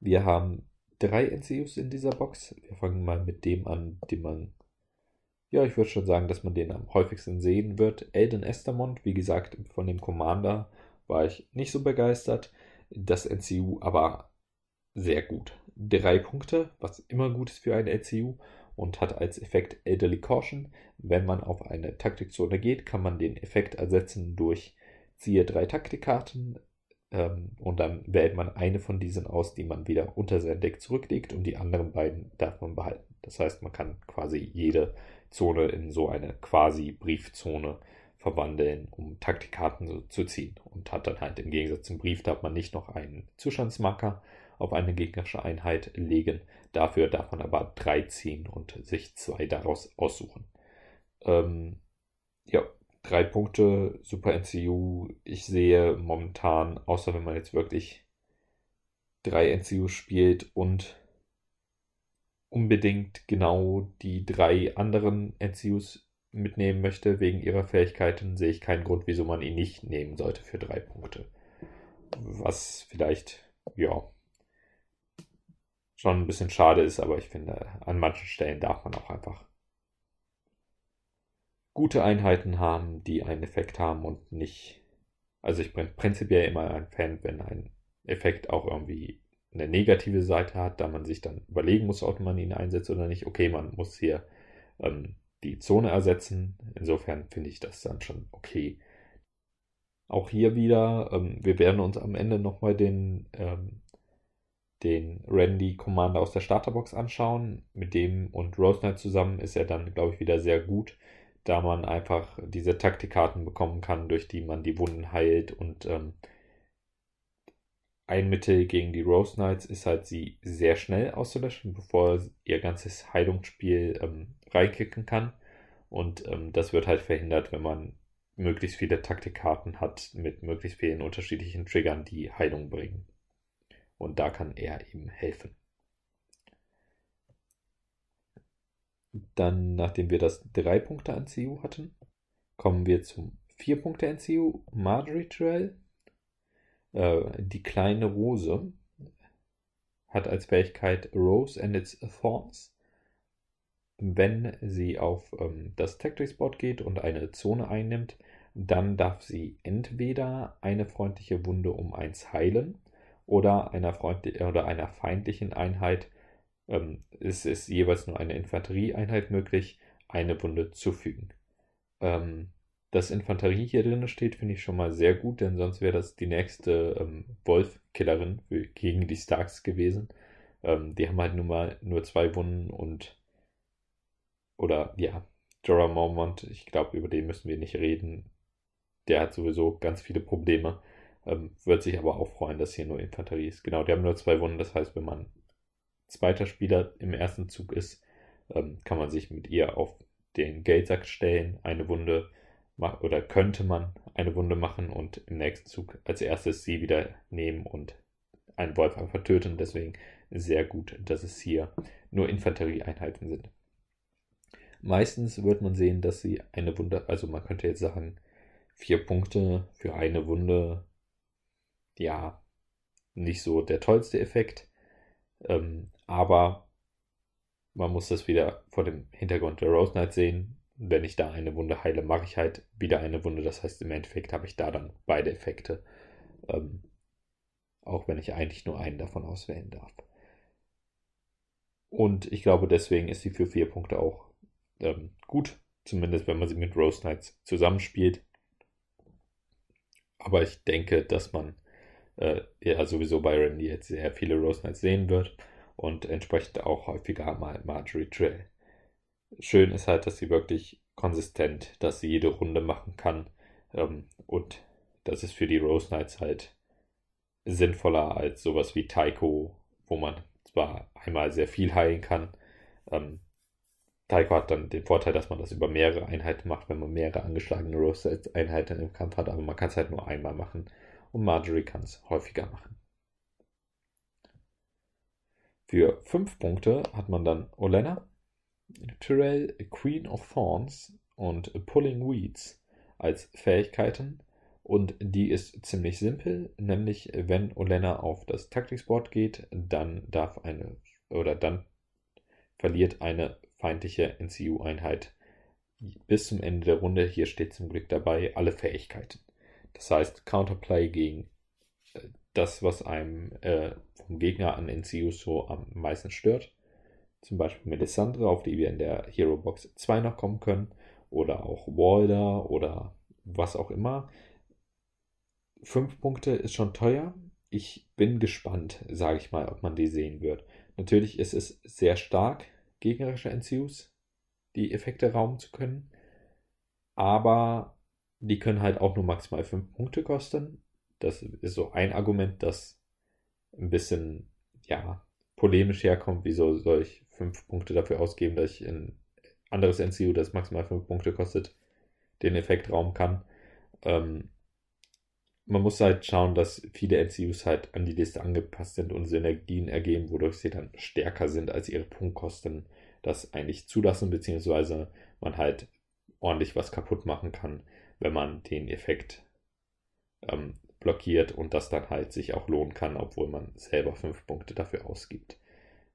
Wir haben drei NCUs in dieser Box. Wir fangen mal mit dem an, den man ja, ich würde schon sagen, dass man den am häufigsten sehen wird. Elden Estermond, wie gesagt, von dem Commander war ich nicht so begeistert. Das NCU aber sehr gut. Drei Punkte, was immer gut ist für ein NCU und hat als Effekt Elderly Caution. Wenn man auf eine Taktikzone geht, kann man den Effekt ersetzen durch ziehe drei Taktikkarten ähm, und dann wählt man eine von diesen aus, die man wieder unter sein Deck zurücklegt und die anderen beiden darf man behalten. Das heißt, man kann quasi jede Zone in so eine quasi Briefzone verwandeln, um Taktikkarten so zu ziehen. Und hat dann halt im Gegensatz zum Brief, darf man nicht noch einen Zustandsmarker auf eine gegnerische Einheit legen. Dafür darf man aber drei ziehen und sich zwei daraus aussuchen. Ähm, ja, drei Punkte, Super NCU. Ich sehe momentan, außer wenn man jetzt wirklich drei NCU spielt und unbedingt genau die drei anderen NCUs mitnehmen möchte wegen ihrer Fähigkeiten, sehe ich keinen Grund, wieso man ihn nicht nehmen sollte für drei Punkte. Was vielleicht, ja, schon ein bisschen schade ist, aber ich finde, an manchen Stellen darf man auch einfach gute Einheiten haben, die einen Effekt haben und nicht. Also ich bin prinzipiell immer ein Fan, wenn ein Effekt auch irgendwie eine negative Seite hat, da man sich dann überlegen muss, ob man ihn einsetzt oder nicht. Okay, man muss hier ähm, die Zone ersetzen. Insofern finde ich das dann schon okay. Auch hier wieder, ähm, wir werden uns am Ende nochmal den, ähm, den Randy Commander aus der Starterbox anschauen. Mit dem und Rose Knight zusammen ist er dann, glaube ich, wieder sehr gut. da man einfach diese Taktikkarten bekommen kann, durch die man die Wunden heilt und ähm, ein Mittel gegen die Rose Knights ist halt, sie sehr schnell auszulöschen, bevor ihr ganzes Heilungsspiel ähm, reinkicken kann. Und ähm, das wird halt verhindert, wenn man möglichst viele Taktikkarten hat mit möglichst vielen unterschiedlichen Triggern, die Heilung bringen. Und da kann er ihm helfen. Dann, nachdem wir das 3 Punkte NCU hatten, kommen wir zum 4 Punkte NCU Marjorie Trail. Äh, die kleine Rose hat als Fähigkeit Rose and its Thorns. Wenn sie auf ähm, das Tactics Board geht und eine Zone einnimmt, dann darf sie entweder eine freundliche Wunde um eins heilen oder einer, oder einer feindlichen Einheit ähm, es ist jeweils nur eine Infanterieeinheit möglich, eine Wunde zufügen. Ähm, dass Infanterie hier drin steht, finde ich schon mal sehr gut, denn sonst wäre das die nächste ähm, Wolf-Killerin gegen die Starks gewesen. Ähm, die haben halt nun mal nur zwei Wunden und oder ja, Jorah Mormont, ich glaube, über den müssen wir nicht reden. Der hat sowieso ganz viele Probleme, ähm, wird sich aber auch freuen, dass hier nur Infanterie ist. Genau, die haben nur zwei Wunden, das heißt, wenn man zweiter Spieler im ersten Zug ist, ähm, kann man sich mit ihr auf den Geldsack stellen, eine Wunde oder könnte man eine Wunde machen und im nächsten Zug als erstes sie wieder nehmen und einen Wolf einfach töten. Deswegen sehr gut, dass es hier nur Infanterieeinheiten sind. Meistens wird man sehen, dass sie eine Wunde, also man könnte jetzt sagen, vier Punkte für eine Wunde, ja, nicht so der tollste Effekt. Ähm, aber man muss das wieder vor dem Hintergrund der Rose Knight sehen. Wenn ich da eine Wunde heile, mache ich halt wieder eine Wunde. Das heißt, im Endeffekt habe ich da dann beide Effekte. Ähm, auch wenn ich eigentlich nur einen davon auswählen darf. Und ich glaube, deswegen ist sie für vier Punkte auch ähm, gut. Zumindest wenn man sie mit Rose Knights zusammenspielt. Aber ich denke, dass man äh, ja sowieso bei Randy jetzt sehr viele Rose Knights sehen wird und entsprechend auch häufiger mal Marjorie Drill. Schön ist halt, dass sie wirklich konsistent, dass sie jede Runde machen kann ähm, und das ist für die Rose Knights halt sinnvoller als sowas wie Taiko, wo man zwar einmal sehr viel heilen kann. Ähm, Taiko hat dann den Vorteil, dass man das über mehrere Einheiten macht, wenn man mehrere angeschlagene Rose Einheiten im Kampf hat, aber man kann es halt nur einmal machen und Marjorie kann es häufiger machen. Für 5 Punkte hat man dann Olenna, Tyrell, Queen of Thorns und Pulling Weeds als Fähigkeiten. Und die ist ziemlich simpel, nämlich wenn Olenna auf das Taktiksboard geht, dann darf eine oder dann verliert eine feindliche NCU-Einheit bis zum Ende der Runde, hier steht zum Glück dabei, alle Fähigkeiten. Das heißt, Counterplay gegen äh, das, was einem äh, vom Gegner an NCUs so am meisten stört. Zum Beispiel Melisandre, auf die wir in der Hero Box 2 noch kommen können. Oder auch Walder oder was auch immer. Fünf Punkte ist schon teuer. Ich bin gespannt, sage ich mal, ob man die sehen wird. Natürlich ist es sehr stark, gegnerische NCUs die Effekte rauben zu können. Aber die können halt auch nur maximal fünf Punkte kosten. Das ist so ein Argument, das ein bisschen, ja, polemisch herkommt. Wieso soll ich fünf Punkte dafür ausgeben, dass ich ein anderes NCU, das maximal fünf Punkte kostet, den Effekt rauben kann? Ähm, man muss halt schauen, dass viele NCUs halt an die Liste angepasst sind und Synergien ergeben, wodurch sie dann stärker sind als ihre Punktkosten das eigentlich zulassen, beziehungsweise man halt ordentlich was kaputt machen kann, wenn man den Effekt ähm, blockiert und das dann halt sich auch lohnen kann, obwohl man selber fünf Punkte dafür ausgibt.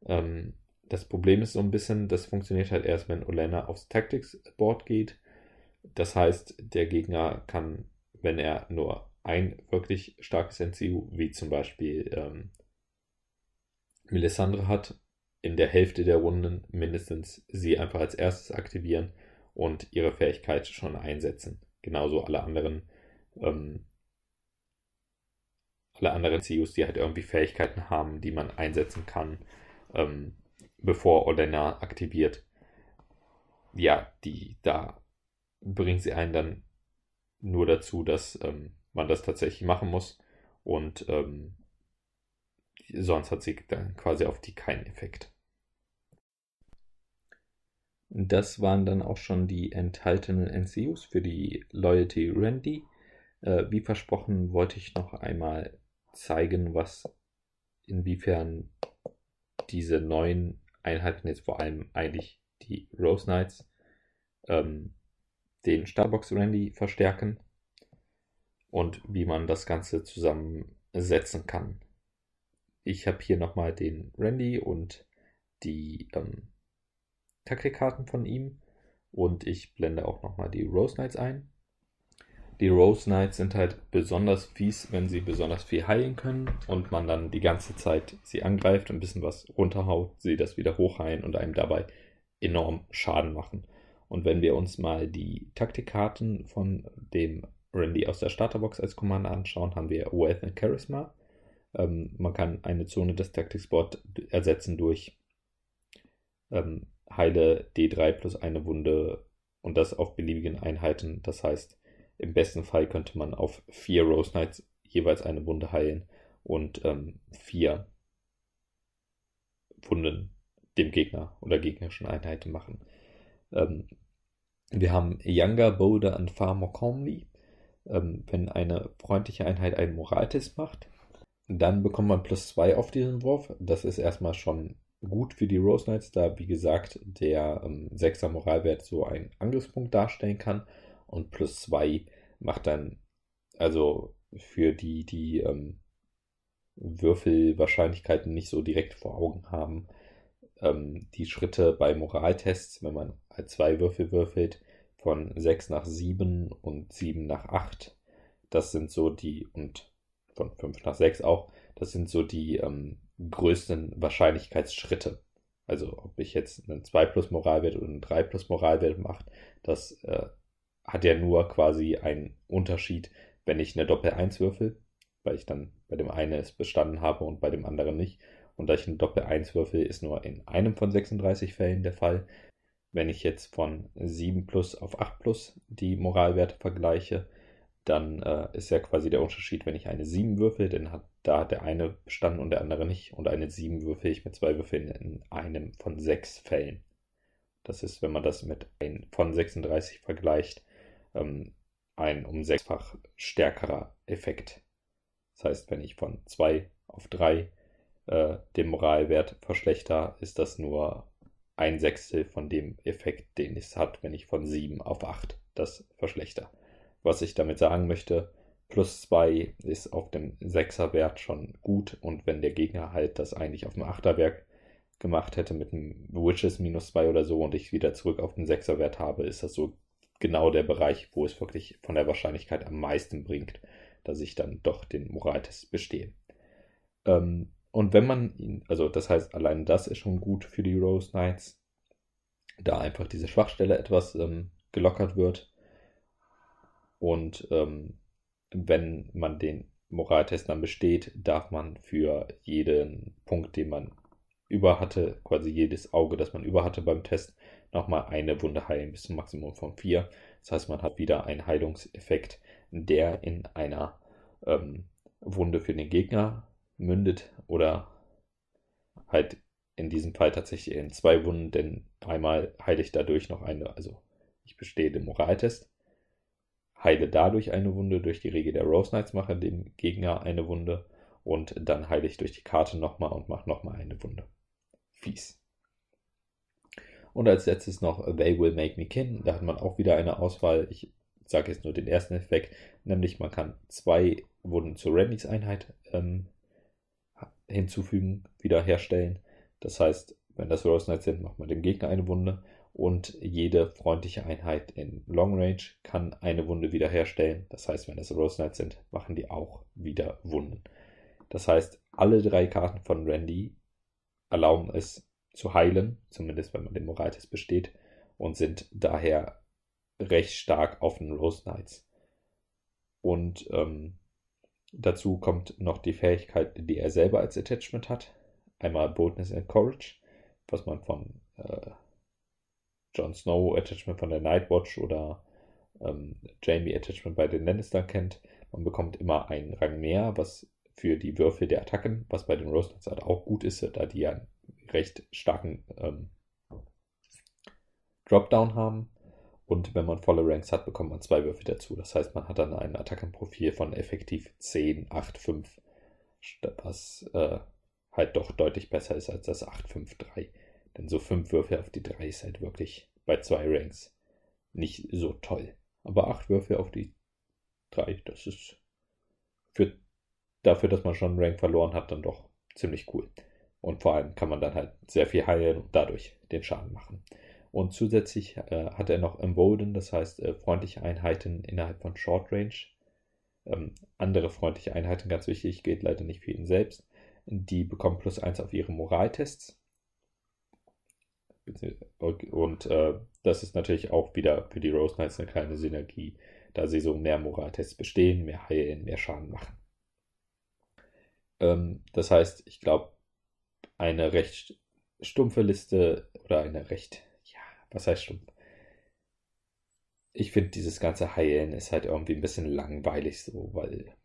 Ähm, das Problem ist so ein bisschen, das funktioniert halt erst, wenn Olena aufs Tactics Board geht. Das heißt, der Gegner kann, wenn er nur ein wirklich starkes NCU, wie zum Beispiel ähm, Melisandre hat, in der Hälfte der Runden mindestens sie einfach als erstes aktivieren und ihre Fähigkeit schon einsetzen. Genauso alle anderen ähm, alle anderen CUs, die halt irgendwie Fähigkeiten haben, die man einsetzen kann, ähm, bevor Olena aktiviert. Ja, die da bringen sie einen dann nur dazu, dass ähm, man das tatsächlich machen muss und ähm, sonst hat sie dann quasi auf die keinen Effekt. Das waren dann auch schon die enthaltenen NCUs für die Loyalty Randy. Äh, wie versprochen wollte ich noch einmal zeigen, was inwiefern diese neuen Einheiten, jetzt vor allem eigentlich die Rose Knights, ähm, den Starbox Randy verstärken und wie man das Ganze zusammensetzen kann. Ich habe hier nochmal den Randy und die ähm, Taktikkarten von ihm und ich blende auch nochmal die Rose Knights ein. Die Rose Knights sind halt besonders fies, wenn sie besonders viel heilen können und man dann die ganze Zeit sie angreift, ein bisschen was runterhaut, sie das wieder hochheilen und einem dabei enorm Schaden machen. Und wenn wir uns mal die Taktikkarten von dem Randy aus der Starterbox als Commander anschauen, haben wir Wealth and Charisma. Ähm, man kann eine Zone des Taktikspot ersetzen durch ähm, Heile D3 plus eine Wunde und das auf beliebigen Einheiten. Das heißt, im besten Fall könnte man auf vier Rose Knights jeweils eine Wunde heilen und ähm, vier Wunden dem Gegner oder gegnerischen Einheiten machen. Ähm, wir haben Younger, Boulder und Far More Calmly. Ähm, wenn eine freundliche Einheit einen Moraltest macht, dann bekommt man plus zwei auf diesen Wurf. Das ist erstmal schon gut für die Rose Knights, da wie gesagt der ähm, 6er Moralwert so einen Angriffspunkt darstellen kann. Und plus 2 macht dann also für die, die ähm, Würfelwahrscheinlichkeiten nicht so direkt vor Augen haben, ähm, die Schritte bei Moraltests, wenn man zwei Würfel würfelt, von 6 nach 7 und 7 nach 8, das sind so die, und von 5 nach 6 auch, das sind so die ähm, größten Wahrscheinlichkeitsschritte. Also ob ich jetzt einen 2 plus Moralwert oder einen 3 plus Moralwert mache, das äh, hat ja nur quasi einen Unterschied, wenn ich eine Doppel 1 würfel, weil ich dann bei dem einen es bestanden habe und bei dem anderen nicht. Und da ich eine Doppel 1 würfel, ist nur in einem von 36 Fällen der Fall. Wenn ich jetzt von 7 plus auf 8 plus die Moralwerte vergleiche, dann äh, ist ja quasi der Unterschied, wenn ich eine 7 würfel, dann hat da der eine bestanden und der andere nicht. Und eine 7 würfel ich mit zwei Würfeln in einem von 6 Fällen. Das ist, wenn man das mit einem von 36 vergleicht, ähm, ein um sechsfach stärkerer Effekt. Das heißt, wenn ich von 2 auf 3 äh, den Moralwert verschlechter, ist das nur ein Sechstel von dem Effekt, den es hat, wenn ich von 7 auf 8 das verschlechter. Was ich damit sagen möchte, plus 2 ist auf dem 6er Wert schon gut und wenn der Gegner halt das eigentlich auf dem 8er Wert gemacht hätte mit einem Witches minus 2 oder so und ich wieder zurück auf den 6er Wert habe, ist das so genau der Bereich, wo es wirklich von der Wahrscheinlichkeit am meisten bringt, dass ich dann doch den Moraltest bestehe. Ähm, und wenn man ihn, also das heißt, allein das ist schon gut für die Rose Knights, da einfach diese Schwachstelle etwas ähm, gelockert wird. Und ähm, wenn man den Moraltest dann besteht, darf man für jeden Punkt, den man über hatte, quasi jedes Auge, das man über hatte beim Test, nochmal eine Wunde heilen bis zum Maximum von 4. Das heißt, man hat wieder einen Heilungseffekt, der in einer ähm, Wunde für den Gegner mündet oder halt in diesem Fall tatsächlich in zwei Wunden, denn einmal heile ich dadurch noch eine, also ich bestehe den Moraltest, heile dadurch eine Wunde, durch die Regel der Rose Knights mache dem Gegner eine Wunde und dann heile ich durch die Karte nochmal und mache nochmal eine Wunde. Fies. Und als letztes noch They Will Make Me Kin. Da hat man auch wieder eine Auswahl. Ich sage jetzt nur den ersten Effekt, nämlich man kann zwei Wunden zur Randys Einheit ähm, hinzufügen, wiederherstellen. Das heißt, wenn das Rose Knights sind, macht man dem Gegner eine Wunde und jede freundliche Einheit in Long Range kann eine Wunde wiederherstellen. Das heißt, wenn das Rose Knights sind, machen die auch wieder Wunden. Das heißt, alle drei Karten von Randy erlauben es, zu heilen, zumindest wenn man den Moraltest besteht, und sind daher recht stark auf den Rose Knights. Und ähm, dazu kommt noch die Fähigkeit, die er selber als Attachment hat. Einmal Boldness and Courage, was man von äh, Jon Snow Attachment von der Nightwatch oder ähm, Jamie Attachment bei den Lannister kennt. Man bekommt immer einen Rang mehr, was für die Würfel der Attacken, was bei den Rose Knights halt auch gut ist, da die ja einen recht starken ähm, Dropdown haben. Und wenn man volle Ranks hat, bekommt man zwei Würfel dazu. Das heißt, man hat dann ein Attackenprofil von effektiv 10, 8, 5, was äh, halt doch deutlich besser ist als das 8, 5, 3. Denn so 5 Würfel auf die 3 ist halt wirklich bei zwei Ranks nicht so toll. Aber 8 Würfel auf die 3, das ist für, dafür, dass man schon einen Rank verloren hat, dann doch ziemlich cool. Und vor allem kann man dann halt sehr viel heilen und dadurch den Schaden machen. Und zusätzlich äh, hat er noch Embolden, das heißt äh, freundliche Einheiten innerhalb von Short Range. Ähm, andere freundliche Einheiten, ganz wichtig, gilt leider nicht für ihn selbst. Die bekommen plus 1 auf ihre Moraltests. Und äh, das ist natürlich auch wieder für die Rose Knights eine kleine Synergie, da sie so mehr Moraltests bestehen, mehr heilen, mehr Schaden machen. Ähm, das heißt, ich glaube, eine recht stumpfe Liste oder eine recht was heißt stumpf? Ich finde, dieses ganze Heilen ist halt irgendwie ein bisschen langweilig so, weil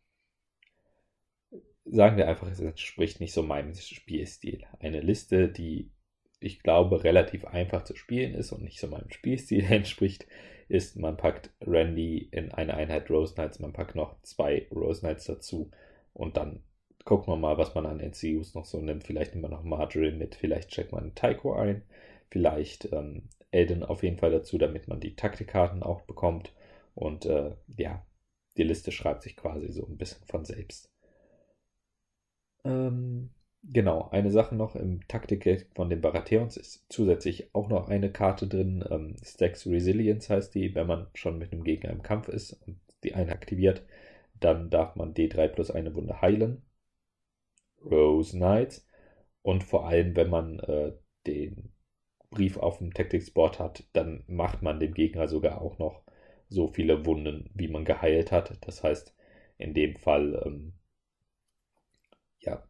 sagen wir einfach, es entspricht nicht so meinem Spielstil. Eine Liste, die ich glaube relativ einfach zu spielen ist und nicht so meinem Spielstil entspricht, ist, man packt Randy in eine Einheit Rose Knights, man packt noch zwei Rose Knights dazu und dann gucken wir mal, was man an NCUs noch so nimmt. Vielleicht nimmt man noch Marjorie mit, vielleicht checkt man Taiko ein, vielleicht ähm, Elden auf jeden Fall dazu, damit man die Taktikkarten auch bekommt. Und äh, ja, die Liste schreibt sich quasi so ein bisschen von selbst. Ähm, genau, eine Sache noch im Taktik von den Baratheons ist zusätzlich auch noch eine Karte drin. Ähm, Stacks Resilience heißt die, wenn man schon mit einem Gegner im Kampf ist und die eine aktiviert, dann darf man D3 plus eine Wunde heilen. Rose Knights. Und vor allem, wenn man äh, den Brief auf dem Tactics-Board hat, dann macht man dem Gegner sogar auch noch so viele Wunden, wie man geheilt hat. Das heißt, in dem Fall, ähm, ja,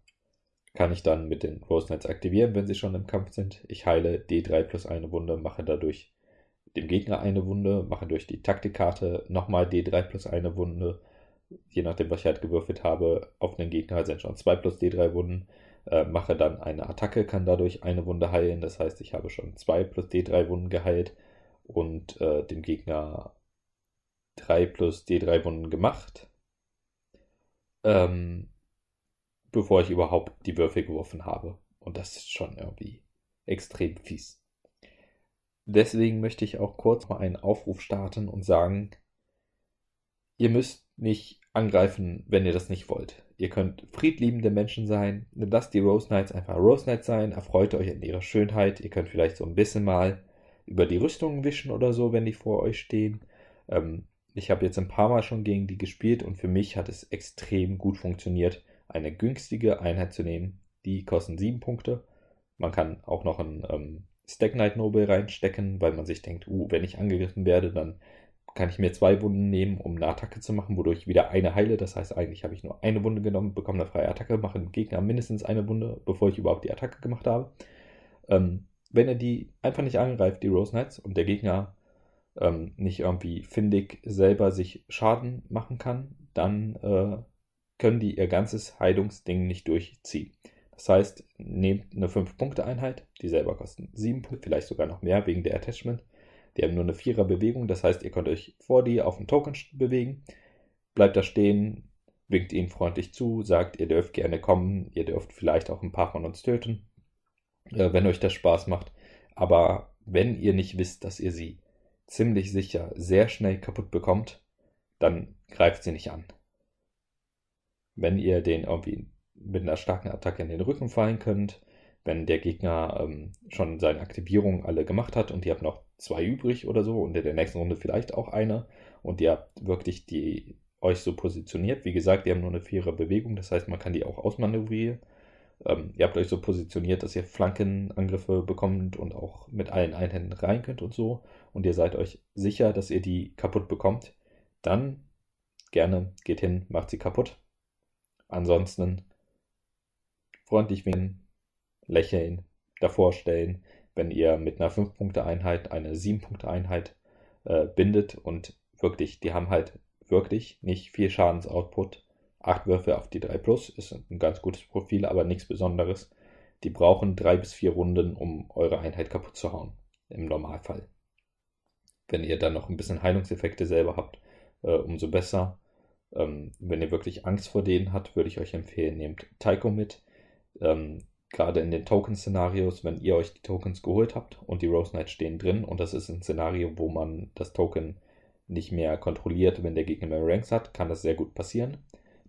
kann ich dann mit den Rose Knights aktivieren, wenn sie schon im Kampf sind. Ich heile D3 plus eine Wunde, mache dadurch dem Gegner eine Wunde, mache durch die Taktikkarte nochmal D3 plus eine Wunde. Je nachdem, was ich halt gewürfelt habe, auf den Gegner sind schon 2 plus D3 Wunden äh, mache dann eine Attacke, kann dadurch eine Wunde heilen. Das heißt, ich habe schon 2 plus D3 Wunden geheilt und äh, dem Gegner 3 plus D3 Wunden gemacht. Ähm, bevor ich überhaupt die Würfel geworfen habe. Und das ist schon irgendwie extrem fies. Deswegen möchte ich auch kurz mal einen Aufruf starten und sagen, ihr müsst nicht angreifen, wenn ihr das nicht wollt. Ihr könnt friedliebende Menschen sein. Lasst die Rose Knights einfach Rose Knights sein. Erfreut euch an ihrer Schönheit. Ihr könnt vielleicht so ein bisschen mal über die Rüstungen wischen oder so, wenn die vor euch stehen. Ähm, ich habe jetzt ein paar Mal schon gegen die gespielt und für mich hat es extrem gut funktioniert, eine günstige Einheit zu nehmen. Die kosten 7 Punkte. Man kann auch noch einen ähm, Stack Knight Noble reinstecken, weil man sich denkt, uh, wenn ich angegriffen werde, dann kann ich mir zwei Wunden nehmen, um eine Attacke zu machen, wodurch ich wieder eine heile. Das heißt, eigentlich habe ich nur eine Wunde genommen, bekomme eine freie Attacke, mache dem Gegner mindestens eine Wunde, bevor ich überhaupt die Attacke gemacht habe. Ähm, wenn er die einfach nicht angreift, die Rose Knights, und der Gegner ähm, nicht irgendwie findig selber sich Schaden machen kann, dann äh, können die ihr ganzes Heilungsding nicht durchziehen. Das heißt, nehmt eine 5-Punkte-Einheit, die selber kosten 7 Punkte, vielleicht sogar noch mehr wegen der Attachment die haben nur eine Vierer-Bewegung, das heißt, ihr könnt euch vor die auf den Token bewegen, bleibt da stehen, winkt ihnen freundlich zu, sagt, ihr dürft gerne kommen, ihr dürft vielleicht auch ein paar von uns töten, äh, wenn euch das Spaß macht. Aber wenn ihr nicht wisst, dass ihr sie ziemlich sicher sehr schnell kaputt bekommt, dann greift sie nicht an. Wenn ihr den irgendwie mit einer starken Attacke in den Rücken fallen könnt, wenn der Gegner ähm, schon seine Aktivierung alle gemacht hat und ihr habt noch zwei übrig oder so und in der nächsten Runde vielleicht auch eine und ihr habt wirklich die euch so positioniert. Wie gesagt, die haben nur eine vierer Bewegung, das heißt, man kann die auch ausmanövrieren. Ähm, ihr habt euch so positioniert, dass ihr Flankenangriffe bekommt und auch mit allen Einhänden rein könnt und so. Und ihr seid euch sicher, dass ihr die kaputt bekommt. Dann gerne geht hin, macht sie kaputt. Ansonsten freundlich winken, lächeln, davor stellen wenn ihr mit einer 5-Punkte-Einheit eine 7-Punkte-Einheit äh, bindet und wirklich, die haben halt wirklich nicht viel Schadensoutput. Acht Würfe auf die 3 Plus ist ein ganz gutes Profil, aber nichts Besonderes. Die brauchen drei bis vier Runden, um eure Einheit kaputt zu hauen. Im Normalfall. Wenn ihr dann noch ein bisschen Heilungseffekte selber habt, äh, umso besser. Ähm, wenn ihr wirklich Angst vor denen habt, würde ich euch empfehlen, nehmt Taiko mit. Ähm, Gerade in den Token-Szenarios, wenn ihr euch die Tokens geholt habt und die Rose Knights stehen drin und das ist ein Szenario, wo man das Token nicht mehr kontrolliert, wenn der Gegner mehr Ranks hat, kann das sehr gut passieren.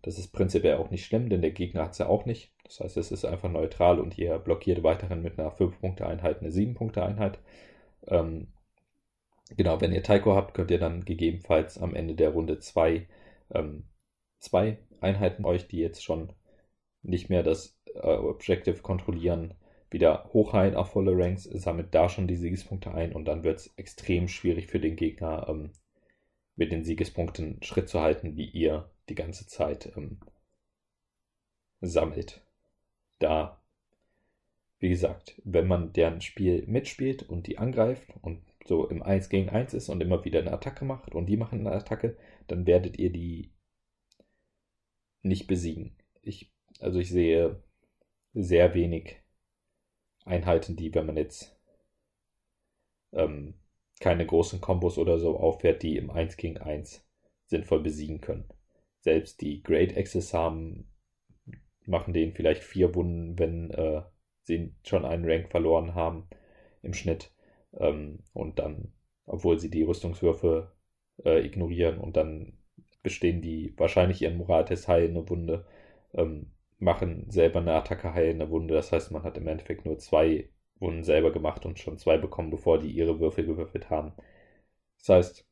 Das ist prinzipiell auch nicht schlimm, denn der Gegner hat es ja auch nicht. Das heißt, es ist einfach neutral und ihr blockiert weiterhin mit einer 5-Punkte-Einheit eine 7-Punkte-Einheit. Ähm, genau, wenn ihr Taiko habt, könnt ihr dann gegebenenfalls am Ende der Runde zwei, ähm, zwei Einheiten euch, die jetzt schon nicht mehr das äh, Objective kontrollieren, wieder hochheilen auf volle Ranks, sammelt da schon die Siegespunkte ein und dann wird es extrem schwierig für den Gegner, ähm, mit den Siegespunkten Schritt zu halten, wie ihr die ganze Zeit ähm, sammelt. Da, wie gesagt, wenn man deren Spiel mitspielt und die angreift und so im 1 gegen 1 ist und immer wieder eine Attacke macht und die machen eine Attacke, dann werdet ihr die nicht besiegen. Ich, also ich sehe sehr wenig Einheiten, die, wenn man jetzt ähm, keine großen Kombos oder so auffährt, die im 1 gegen 1 sinnvoll besiegen können. Selbst die Great Axes haben, machen denen vielleicht vier Wunden, wenn äh, sie schon einen Rank verloren haben im Schnitt. Ähm, und dann, obwohl sie die Rüstungswürfe äh, ignorieren und dann bestehen die wahrscheinlich ihren Moraltest heilende Wunde, ähm, machen selber eine Attacke heilende Wunde. Das heißt, man hat im Endeffekt nur zwei Wunden selber gemacht und schon zwei bekommen, bevor die ihre Würfel gewürfelt haben. Das heißt,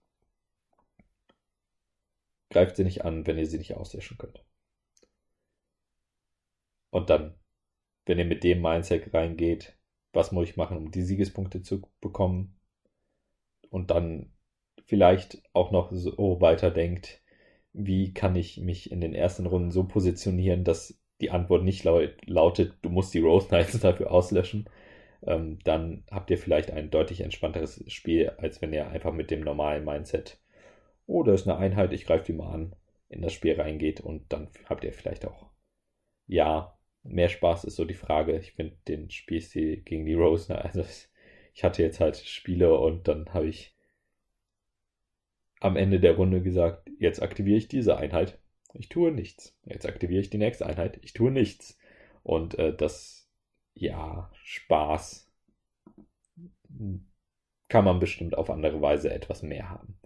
greift sie nicht an, wenn ihr sie nicht auslöschen könnt. Und dann, wenn ihr mit dem Mindset reingeht, was muss ich machen, um die Siegespunkte zu bekommen? Und dann vielleicht auch noch so weiterdenkt, wie kann ich mich in den ersten Runden so positionieren, dass die Antwort nicht lautet, du musst die Rose Knights dafür auslöschen, ähm, dann habt ihr vielleicht ein deutlich entspannteres Spiel, als wenn ihr einfach mit dem normalen Mindset, oh, da ist eine Einheit, ich greife die mal an, in das Spiel reingeht und dann habt ihr vielleicht auch, ja, mehr Spaß ist so die Frage. Ich finde den Spielstil gegen die Rose, also ich hatte jetzt halt Spiele und dann habe ich am Ende der Runde gesagt, jetzt aktiviere ich diese Einheit. Ich tue nichts. Jetzt aktiviere ich die nächste Einheit. Ich tue nichts. Und äh, das ja, Spaß kann man bestimmt auf andere Weise etwas mehr haben.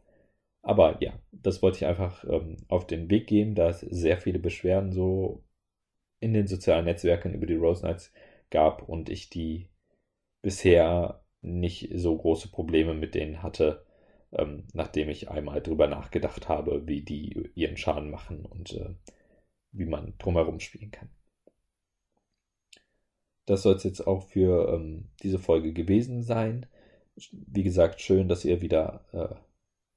Aber ja, das wollte ich einfach ähm, auf den Weg geben, da es sehr viele Beschwerden so in den sozialen Netzwerken über die Rose Knights gab und ich die bisher nicht so große Probleme mit denen hatte, ähm, nachdem ich einmal drüber nachgedacht habe, wie die ihren Schaden machen und äh, wie man drumherum spielen kann das soll es jetzt auch für ähm, diese Folge gewesen sein. Wie gesagt, schön, dass ihr wieder äh,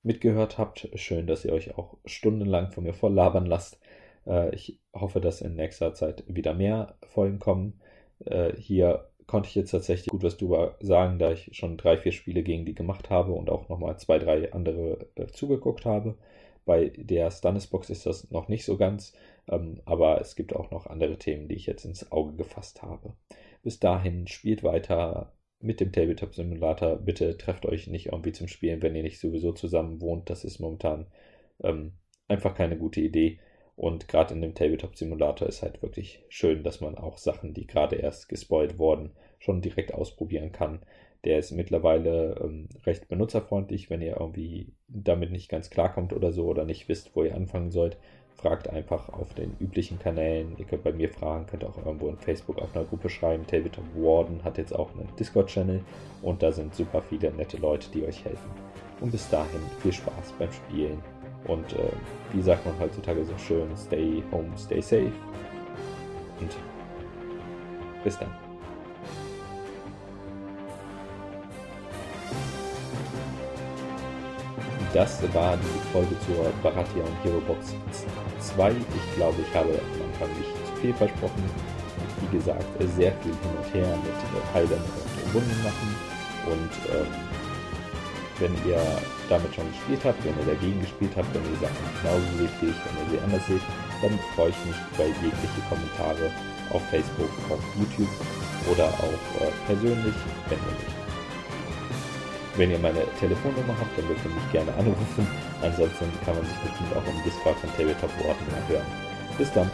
mitgehört habt. Schön, dass ihr euch auch stundenlang von mir voll labern lasst. Äh, ich hoffe, dass in nächster Zeit wieder mehr Folgen kommen. Äh, hier konnte ich jetzt tatsächlich gut was drüber sagen, da ich schon drei, vier Spiele gegen die gemacht habe und auch nochmal zwei, drei andere äh, zugeguckt habe. Bei der Stannisbox ist das noch nicht so ganz, ähm, aber es gibt auch noch andere Themen, die ich jetzt ins Auge gefasst habe. Bis dahin spielt weiter mit dem Tabletop Simulator. Bitte trefft euch nicht irgendwie zum Spielen, wenn ihr nicht sowieso zusammen wohnt. Das ist momentan ähm, einfach keine gute Idee. Und gerade in dem Tabletop Simulator ist halt wirklich schön, dass man auch Sachen, die gerade erst gespoilt wurden, schon direkt ausprobieren kann. Der ist mittlerweile ähm, recht benutzerfreundlich, wenn ihr irgendwie damit nicht ganz klarkommt oder so oder nicht wisst, wo ihr anfangen sollt fragt einfach auf den üblichen Kanälen. Ihr könnt bei mir fragen, könnt auch irgendwo in Facebook auf einer Gruppe schreiben. Tabletop Warden hat jetzt auch einen Discord-Channel und da sind super viele nette Leute, die euch helfen. Und bis dahin viel Spaß beim Spielen. Und äh, wie sagt man heutzutage so schön, stay home, stay safe. Und bis dann. das war die Folge zur Baratia und Hero Box 2. Ich glaube, ich habe am Anfang nicht zu viel versprochen. Wie gesagt, sehr viel hin und her mit Heilern und Wunden machen. Und ähm, wenn ihr damit schon gespielt habt, wenn ihr dagegen gespielt habt, wenn ihr Sachen genauso seht wie ich, wenn ihr sie anders seht, dann freue ich mich über jegliche Kommentare auf Facebook, auf YouTube oder auch äh, persönlich, wenn ihr nicht. Wenn ihr meine Telefonnummer habt, dann dürft ihr mich gerne anrufen. Ansonsten kann man sich bestimmt auch im Discord von Tabletop Worten hören. Bis dann.